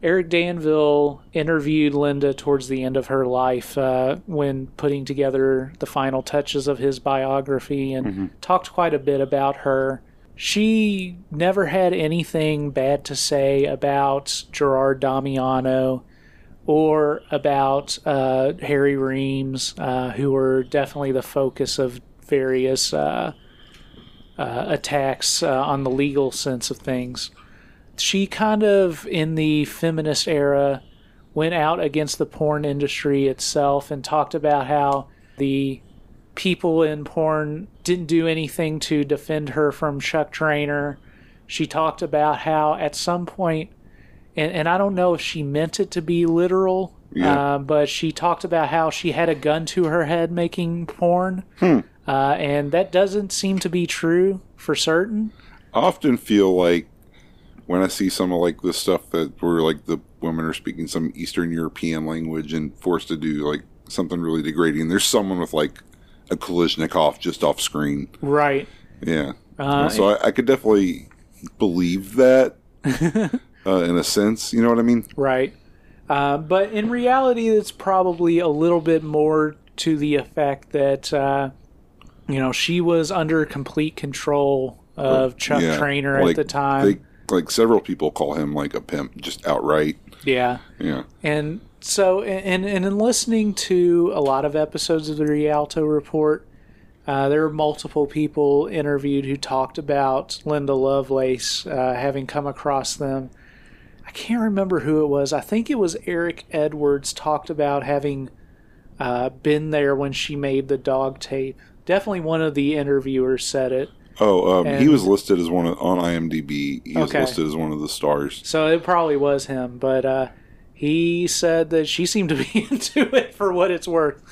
Speaker 1: Eric Danville interviewed Linda towards the end of her life uh, when putting together the final touches of his biography and talked quite a bit about her. She never had anything bad to say about Gerard Damiano or about uh, Harry Reams, uh, who were definitely the focus of various uh, uh, attacks uh, on the legal sense of things. She kind of, in the feminist era, went out against the porn industry itself and talked about how the people in porn didn't do anything to defend her from Chuck Traynor. She talked about how at some point, and, and I don't know if she meant it to be literal,
Speaker 2: Yeah.
Speaker 1: uh, but she talked about how she had a gun to her head making porn. Uh, and that doesn't seem to be true for certain.
Speaker 2: I often feel like when I see some of like this stuff that where like the women are speaking some Eastern European language and forced to do like something really degrading, there's someone with like a Kalashnikov just off screen.
Speaker 1: Right.
Speaker 2: Yeah.
Speaker 1: Uh,
Speaker 2: so I, I could definitely believe that uh, in a sense. You know what I mean?
Speaker 1: Right. Uh, but in reality, it's probably a little bit more to the effect that, uh, you know, she was under complete control of Chuck
Speaker 2: Yeah.
Speaker 1: Traynor
Speaker 2: Like,
Speaker 1: at the time.
Speaker 2: They, like several people call him like a pimp, just outright.
Speaker 1: yeah.
Speaker 2: Yeah.
Speaker 1: And so, and, and in listening to a lot of episodes of the Rialto Report, uh, there were multiple people interviewed who talked about Linda Lovelace uh, having come across them. I can't remember who it was. I think it was Eric Edwards talked about having uh, been there when she made the dog tape. Definitely one of the interviewers said it.
Speaker 2: Oh, um, he was listed as one of, on IMDb. He was listed as one of the stars.
Speaker 1: So it probably was him, but uh, he said that she seemed to be into it for what it's worth.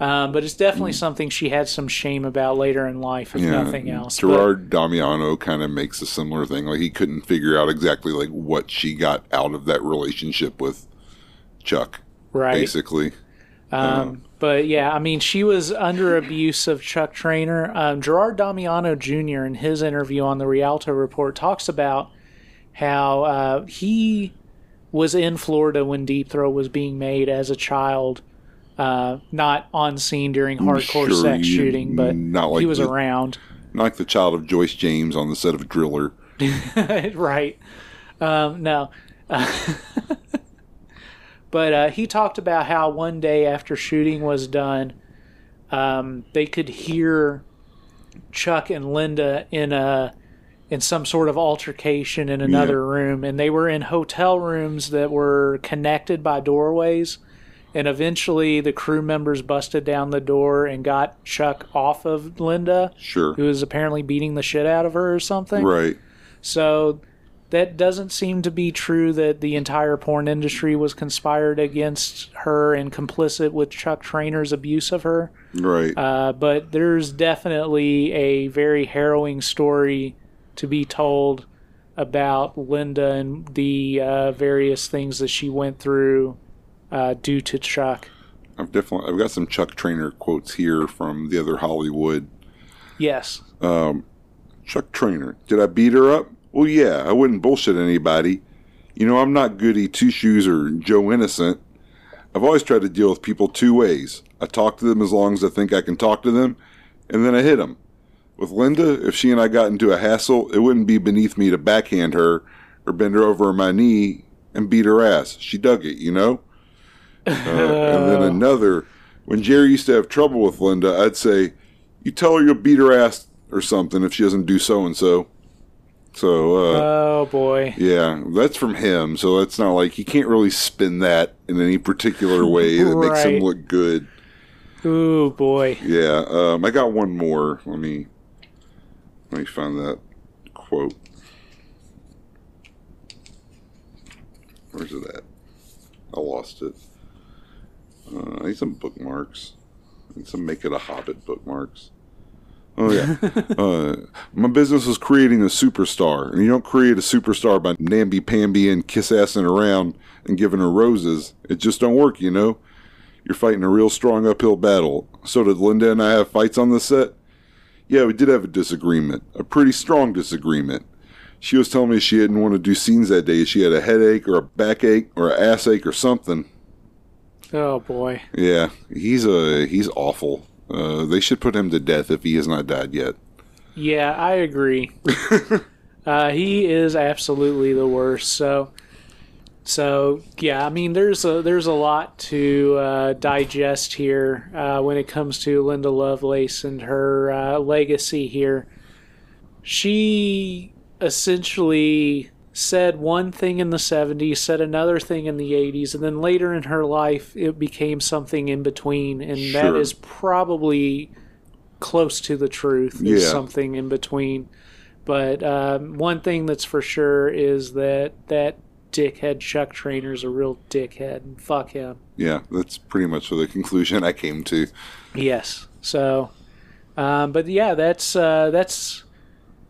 Speaker 1: Um, but it's definitely something she had some shame about later in life, if
Speaker 2: Mm. Yeah,
Speaker 1: nothing else. But-
Speaker 2: Gerard Damiano kind of makes a similar thing. Like he couldn't figure out exactly like what she got out of that relationship with Chuck,
Speaker 1: right.
Speaker 2: basically.
Speaker 1: Um, but yeah, I mean, she was under abuse of Chuck Traynor. Um, Gerard Damiano Jr. in his interview on the Rialto Report talks about how uh, he was in Florida when Deep Throat was being made as a child, uh, not on scene during hardcore
Speaker 2: sure
Speaker 1: sex shooting, but
Speaker 2: like
Speaker 1: he was
Speaker 2: the-
Speaker 1: around.
Speaker 2: Not like the child of Joyce James on the set of Driller.
Speaker 1: right. Um, no. but uh, he talked about how one day after shooting was done, um, they could hear Chuck and Linda in a in some sort of altercation in another room, and they were in hotel rooms that were connected by doorways. And eventually, the crew members busted down the door and got Chuck off of Linda,
Speaker 2: Sure.
Speaker 1: who was apparently beating the shit out of her or something.
Speaker 2: Right.
Speaker 1: So that doesn't seem to be true that the entire porn industry was conspired against her and complicit with Chuck Traynor's abuse of her.
Speaker 2: Right.
Speaker 1: Uh, but there's definitely a very harrowing story to be told about Linda and the uh, various things that she went through uh, due to Chuck.
Speaker 2: I've definitely I've got some Chuck Traynor quotes here from the other Hollywood.
Speaker 1: Yes.
Speaker 2: Chuck Traynor. Did I beat her up? Well, yeah. I wouldn't bullshit anybody. You know, I'm not Goody Two Shoes or Joe Innocent. I've always tried to deal with people two ways. I talk to them as long as I think I can talk to them, and then I hit them. With Linda, if she and I got into a hassle, it wouldn't be beneath me to backhand her or bend her over my knee and beat her ass. She dug it, you know? Uh, and then another, when Jerry used to have trouble with Linda, I'd say, You tell her you'll beat her ass or something if she doesn't do so and so. So, uh,
Speaker 1: Oh boy.
Speaker 2: yeah, that's from him. So that's not like he can't really spin that in any particular way that makes him look good.
Speaker 1: Oh boy.
Speaker 2: Yeah, um, I got one more. Let me let me find that quote. Where's it at? I lost it. Uh, I need some bookmarks. I need some make it a Hobbit bookmarks. Oh yeah. uh, my business is creating a superstar, and you don't create a superstar by namby pamby and kiss assing around and giving her roses. It just don't work, you know. You're fighting a real strong uphill battle. So did Linda and I have fights on the set? Yeah, we did have a disagreement, a pretty strong disagreement. She was telling me she didn't want to do scenes that day. She had a headache or a backache or an ass ache or something.
Speaker 1: Oh boy.
Speaker 2: Yeah, he's a he's awful. Uh, they should put him to death if he has not died yet.
Speaker 1: Yeah, I agree. uh, he is absolutely the worst. So, so yeah, I mean, there's a there's a lot to uh, digest here uh, when it comes to Linda Lovelace and her uh, legacy here. She essentially said one thing in the 70s, said another thing in the 80s, and then later in her life it became something in between, and that
Speaker 2: Sure.
Speaker 1: is probably close to the truth. Is
Speaker 2: Yeah.
Speaker 1: something in between. But um, one thing that's for sure is that that dickhead Chuck Traynor's a real dickhead, and fuck him.
Speaker 2: Yeah, that's pretty much the conclusion I came to.
Speaker 1: Yes. So, um, but yeah, that's uh, that's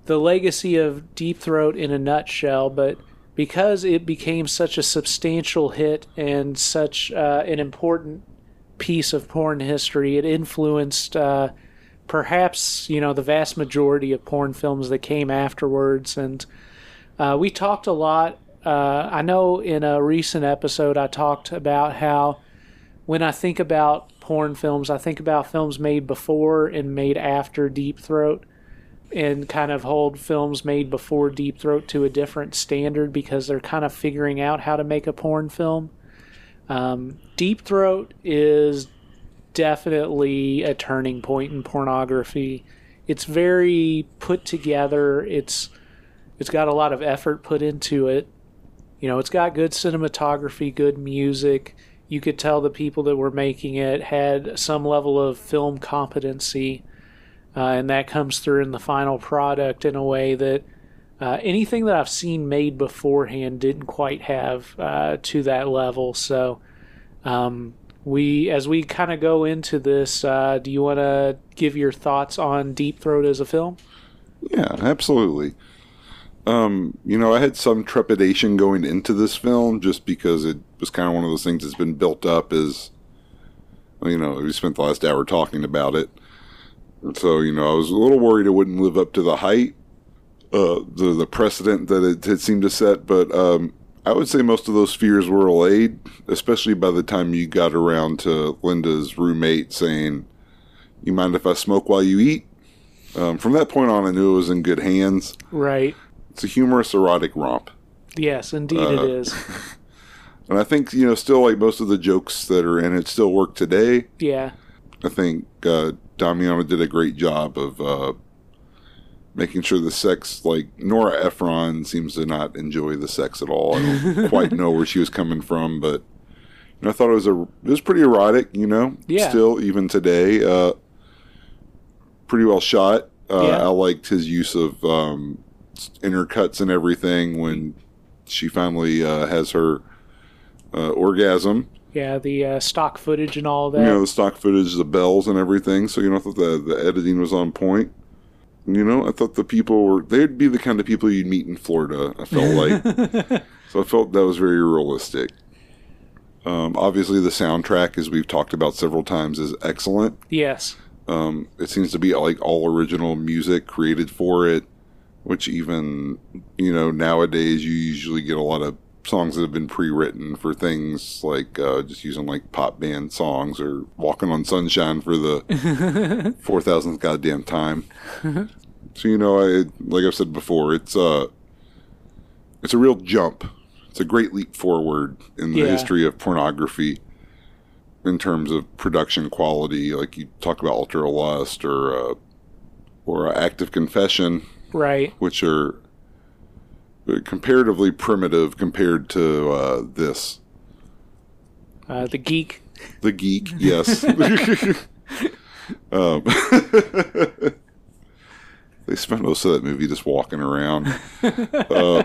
Speaker 1: the legacy of Deep Throat in a nutshell. But because it became such a substantial hit and such uh, an important piece of porn history, it influenced uh, perhaps you know the vast majority of porn films that came afterwards. And uh, we talked a lot. Uh, I know in a recent episode I talked about how when I think about porn films, I think about films made before and made after Deep Throat, and kind of hold films made before Deep Throat to a different standard because they're kind of figuring out how to make a porn film. Um, Deep Throat is definitely a turning point in pornography. It's very put together. It's it's got a lot of effort put into it. You know, it's got good cinematography, good music you could tell the people that were making it had some level of film competency, uh, and that comes through in the final product in a way that uh, anything that I've seen made beforehand didn't quite have uh, to that level. So, um, we as we kind of go into this, uh, do you want to give your thoughts on Deep Throat as a film?
Speaker 2: Yeah, absolutely. Um, you know, I had some trepidation going into this film just because it was kind of one of those things that's been built up as, you know, we spent the last hour talking about it. So, you know, I was a little worried it wouldn't live up to the height, uh, the, the precedent that it had seemed to set. But um, I would say most of those fears were allayed, especially by the time you got around to Linda's roommate saying, You mind if I smoke while you eat? Um, from that point on, I knew it was in good hands.
Speaker 1: Right.
Speaker 2: It's a humorous erotic romp.
Speaker 1: Yes, indeed
Speaker 2: Uh,
Speaker 1: it is.
Speaker 2: And I think, you know, still like most of the jokes that are in it still work today.
Speaker 1: Yeah.
Speaker 2: I think uh, Damiano did a great job of uh, making sure the sex, like Nora Ephron seems to not enjoy the sex at all. I don't quite know where she was coming from, but you know, I thought it was a it was pretty erotic. You know,
Speaker 1: Yeah.
Speaker 2: Still, even today, uh, pretty well shot. Uh,
Speaker 1: Yeah.
Speaker 2: I liked his use of um, intercuts and everything when she finally uh, has her uh, orgasm.
Speaker 1: Yeah, the uh, stock footage and all that.
Speaker 2: You know, the stock footage, the bells and everything. So, you know, I thought the, the editing was on point. You know, I thought the people were, they'd be the kind of people you'd meet in Florida, I felt like. so I felt that was very realistic. Um, obviously, the soundtrack, as we've talked about several times, is excellent.
Speaker 1: yes.
Speaker 2: Um, it seems to be like all original music created for it, which even, you know, nowadays you usually get a lot of songs that have been pre-written for things like uh, just using like pop band songs or walking on sunshine for the 4000th goddamn time. so, you know, I, like I've said before, it's, uh, it's a real jump. It's a great leap forward in the
Speaker 1: Yeah.
Speaker 2: history of pornography in terms of production quality. Like you talk about Ultra Lust or uh, or Active Confession,
Speaker 1: Right.
Speaker 2: which are comparatively primitive compared to uh, this.
Speaker 1: Uh, the geek.
Speaker 2: The Geek, yes. um, they spent most of that movie just walking around. Uh,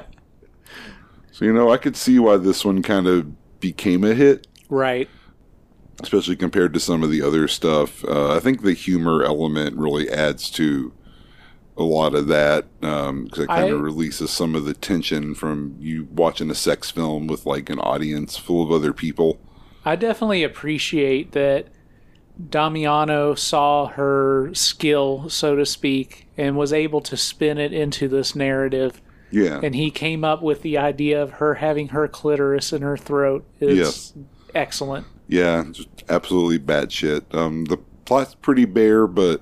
Speaker 2: so you know, I could see why this one kind of became a hit.
Speaker 1: Right.
Speaker 2: especially compared to some of the other stuff. Uh, I think the humor element really adds to a lot of that because it kind of releases some of the tension from you watching a sex film with like an audience full of other people.
Speaker 1: I definitely appreciate that Damiano saw her skill, so to speak, and was able to spin it into this narrative.
Speaker 2: Yeah,
Speaker 1: And he came up with the idea of her having her clitoris in her throat. It's
Speaker 2: Yes.
Speaker 1: excellent.
Speaker 2: yeah, just absolutely batshit. Um, the plot's pretty bare, but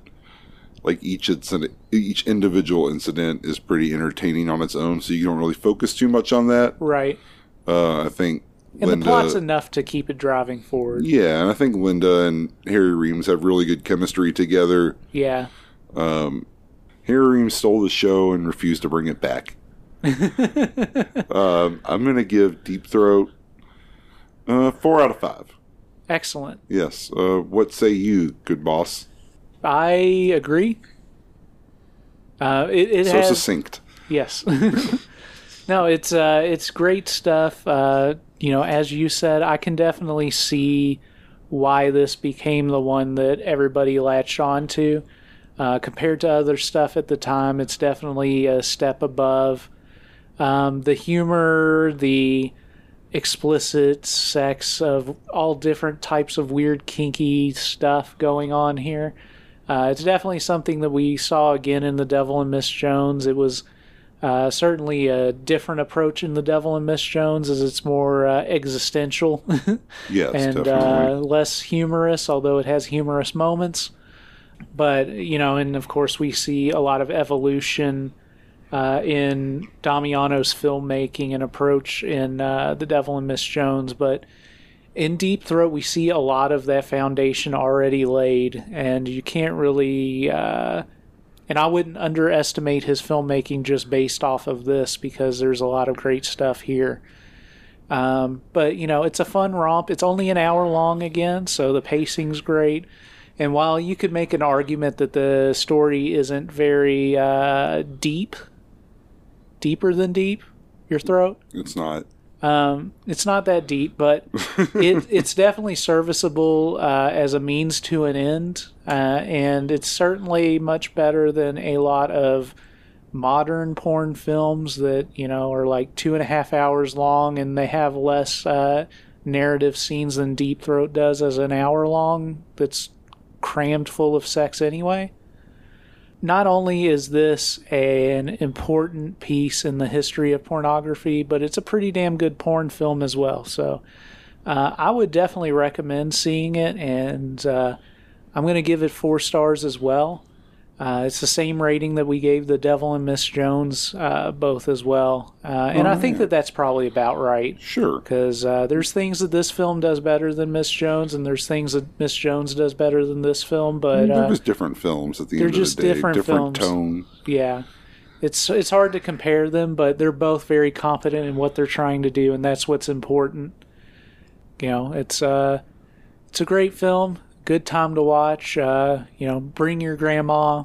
Speaker 2: like each incident, each individual incident is pretty entertaining on its own, so you don't really focus too much on that.
Speaker 1: Right.
Speaker 2: Uh, I think
Speaker 1: And
Speaker 2: Linda.
Speaker 1: the plot's enough to keep it driving forward.
Speaker 2: Yeah, and I think Linda and Harry Reams have really good chemistry together.
Speaker 1: Yeah.
Speaker 2: Harry Reams stole the show and refused to bring it back. um, I'm going to give Deep Throat uh, four out of five.
Speaker 1: Excellent.
Speaker 2: Yes. Uh, what say you, good boss?
Speaker 1: I agree. Uh, it it
Speaker 2: So
Speaker 1: has
Speaker 2: succinct.
Speaker 1: yes. no, it's uh, it's great stuff. Uh, you know, as you said, I can definitely see why this became the one that everybody latched on to. Uh, compared to other stuff at the time, it's definitely a step above. Um, the humor, the explicit sex of all different types of weird, kinky stuff going on here. Uh, it's definitely something that we saw again in The Devil and Miss Jones. It was uh, certainly a different approach in The Devil and Miss Jones, as it's more uh, existential
Speaker 2: Yes,
Speaker 1: and uh, less humorous, although it has humorous moments. But, you know, and of course, we see a lot of evolution uh, in Damiano's filmmaking and approach in uh, The Devil and Miss Jones. But in Deep Throat, we see a lot of that foundation already laid, and you can't really. Uh, and I wouldn't underestimate his filmmaking just based off of this because there's a lot of great stuff here. Um, but you know, it's a fun romp. It's only an hour long again, so the pacing's great. And while you could make an argument that the story isn't very uh, deep, deeper than deep, your throat,
Speaker 2: it's not.
Speaker 1: Um, it's not that deep, but it, it's definitely serviceable uh, as a means to an end, uh, and it's certainly much better than a lot of modern porn films that you know are like two and a half hours long, and they have less uh, narrative scenes than Deep Throat does as an hour long. That's crammed full of sex anyway not only is this an important piece in the history of pornography, but it's a pretty damn good porn film as well. So uh, I would definitely recommend seeing it, and uh, I'm going to give it four stars as well. Uh, it's the same rating that we gave The Devil and Miss Jones, uh, both as well. Uh, and I think that that's probably about right
Speaker 2: Sure.
Speaker 1: because uh, there's things that this film does better than Miss Jones, and there's things that Miss Jones does better than this film. But
Speaker 2: They're
Speaker 1: uh,
Speaker 2: just different films at the end of the day.
Speaker 1: They're just different films.
Speaker 2: tone.
Speaker 1: yeah, it's it's hard to compare them, but they're both very competent in what they're trying to do, and that's what's important. You know, it's uh, it's a great film, good time to watch. Uh, you know, bring your grandma,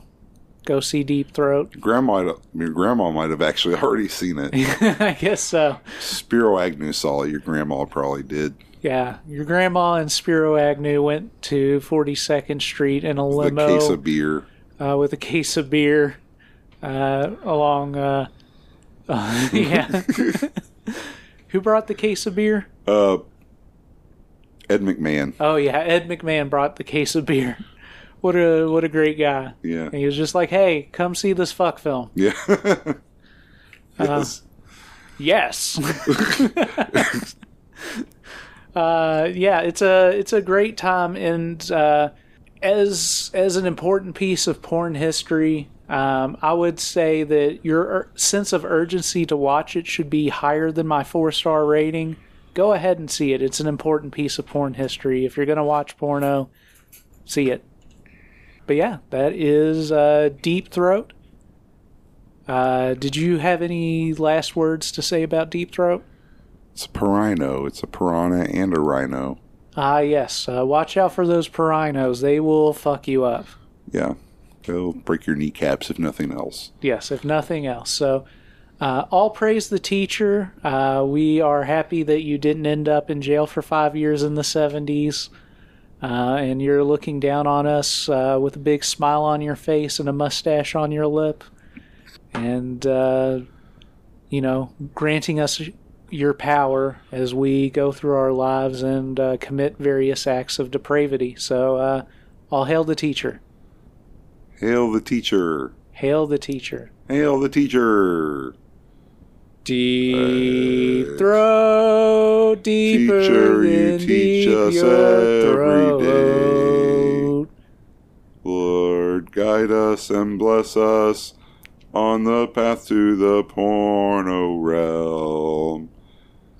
Speaker 1: go see Deep Throat.
Speaker 2: Grandma, your grandma might have actually already seen it.
Speaker 1: I guess so.
Speaker 2: Spiro Agnew saw it. Your grandma probably did.
Speaker 1: Yeah, your grandma and Spiro Agnew went to 42nd Street in a limo.
Speaker 2: case of beer.
Speaker 1: uh, with a case of beer uh, along. Uh, uh, yeah. Who brought the case of beer?
Speaker 2: Uh, Ed McMahon.
Speaker 1: Oh yeah, Ed McMahon brought the case of beer. What a what a great guy.
Speaker 2: Yeah.
Speaker 1: And he was just like, "Hey, come see this fuck film."
Speaker 2: Yeah.
Speaker 1: Uh,
Speaker 2: yes.
Speaker 1: Yes. uh, yeah, it's a it's a great time, and uh, as as an important piece of porn history, um, I would say that your ur- sense of urgency to watch it should be higher than my four star rating. Go ahead and see it. It's an important piece of porn history. If you're gonna watch porno, see it. But yeah, that is uh, Deep Throat. Uh, did you have any last words to say about Deep Throat?
Speaker 2: It's a pirino. It's a piranha and a rhino.
Speaker 1: Ah, yes. Uh, watch out for those Perainos. They will fuck you up.
Speaker 2: Yeah. They'll break your kneecaps if nothing else.
Speaker 1: Yes, if nothing else. So, uh, all praise the teacher. Uh, we are happy that you didn't end up in jail for five years in the 70s. uh, and you're looking down on us uh, with a big smile on your face and a mustache on your lip, and uh, you know, granting us your power as we go through our lives and uh, commit various acts of depravity. So, uh, all hail the teacher.
Speaker 2: Hail the teacher.
Speaker 1: Hail the teacher.
Speaker 2: Hail the teacher.
Speaker 1: Deep throat, deeper
Speaker 2: Teacher, you teach us every day. Lord, guide us and bless us on the path to the porno realm.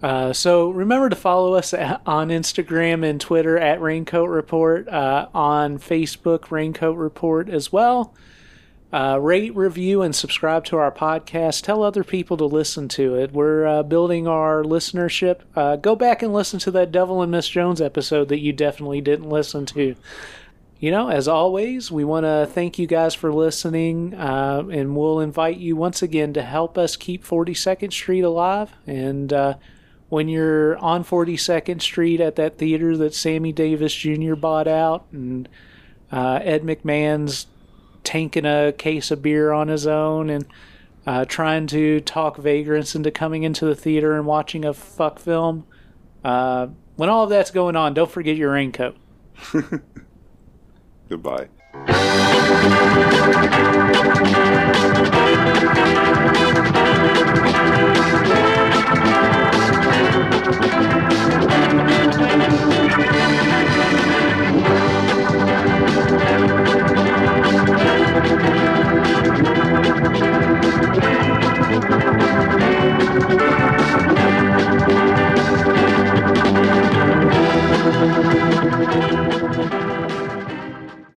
Speaker 1: Uh, so remember to follow us on Instagram and Twitter at Raincoat Report, uh, on Facebook Raincoat Report as well. Uh, rate, review, and subscribe to our podcast. Tell other people to listen to it. We're uh, building our listenership. Uh, go back and listen to that Devil and Miss Jones episode that you definitely didn't listen to. You know, as always, we want to thank you guys for listening, uh, and we'll invite you once again to help us keep 42nd Street alive. And uh, when you're on 42nd Street at that theater that Sammy Davis Jr. bought out, and uh, Ed McMahon's tanking a case of beer on his own and uh, trying to talk vagrants into coming into the theater and watching a fuck film. Uh, when all of that's going on, don't forget your raincoat.
Speaker 2: Goodbye. Thank you.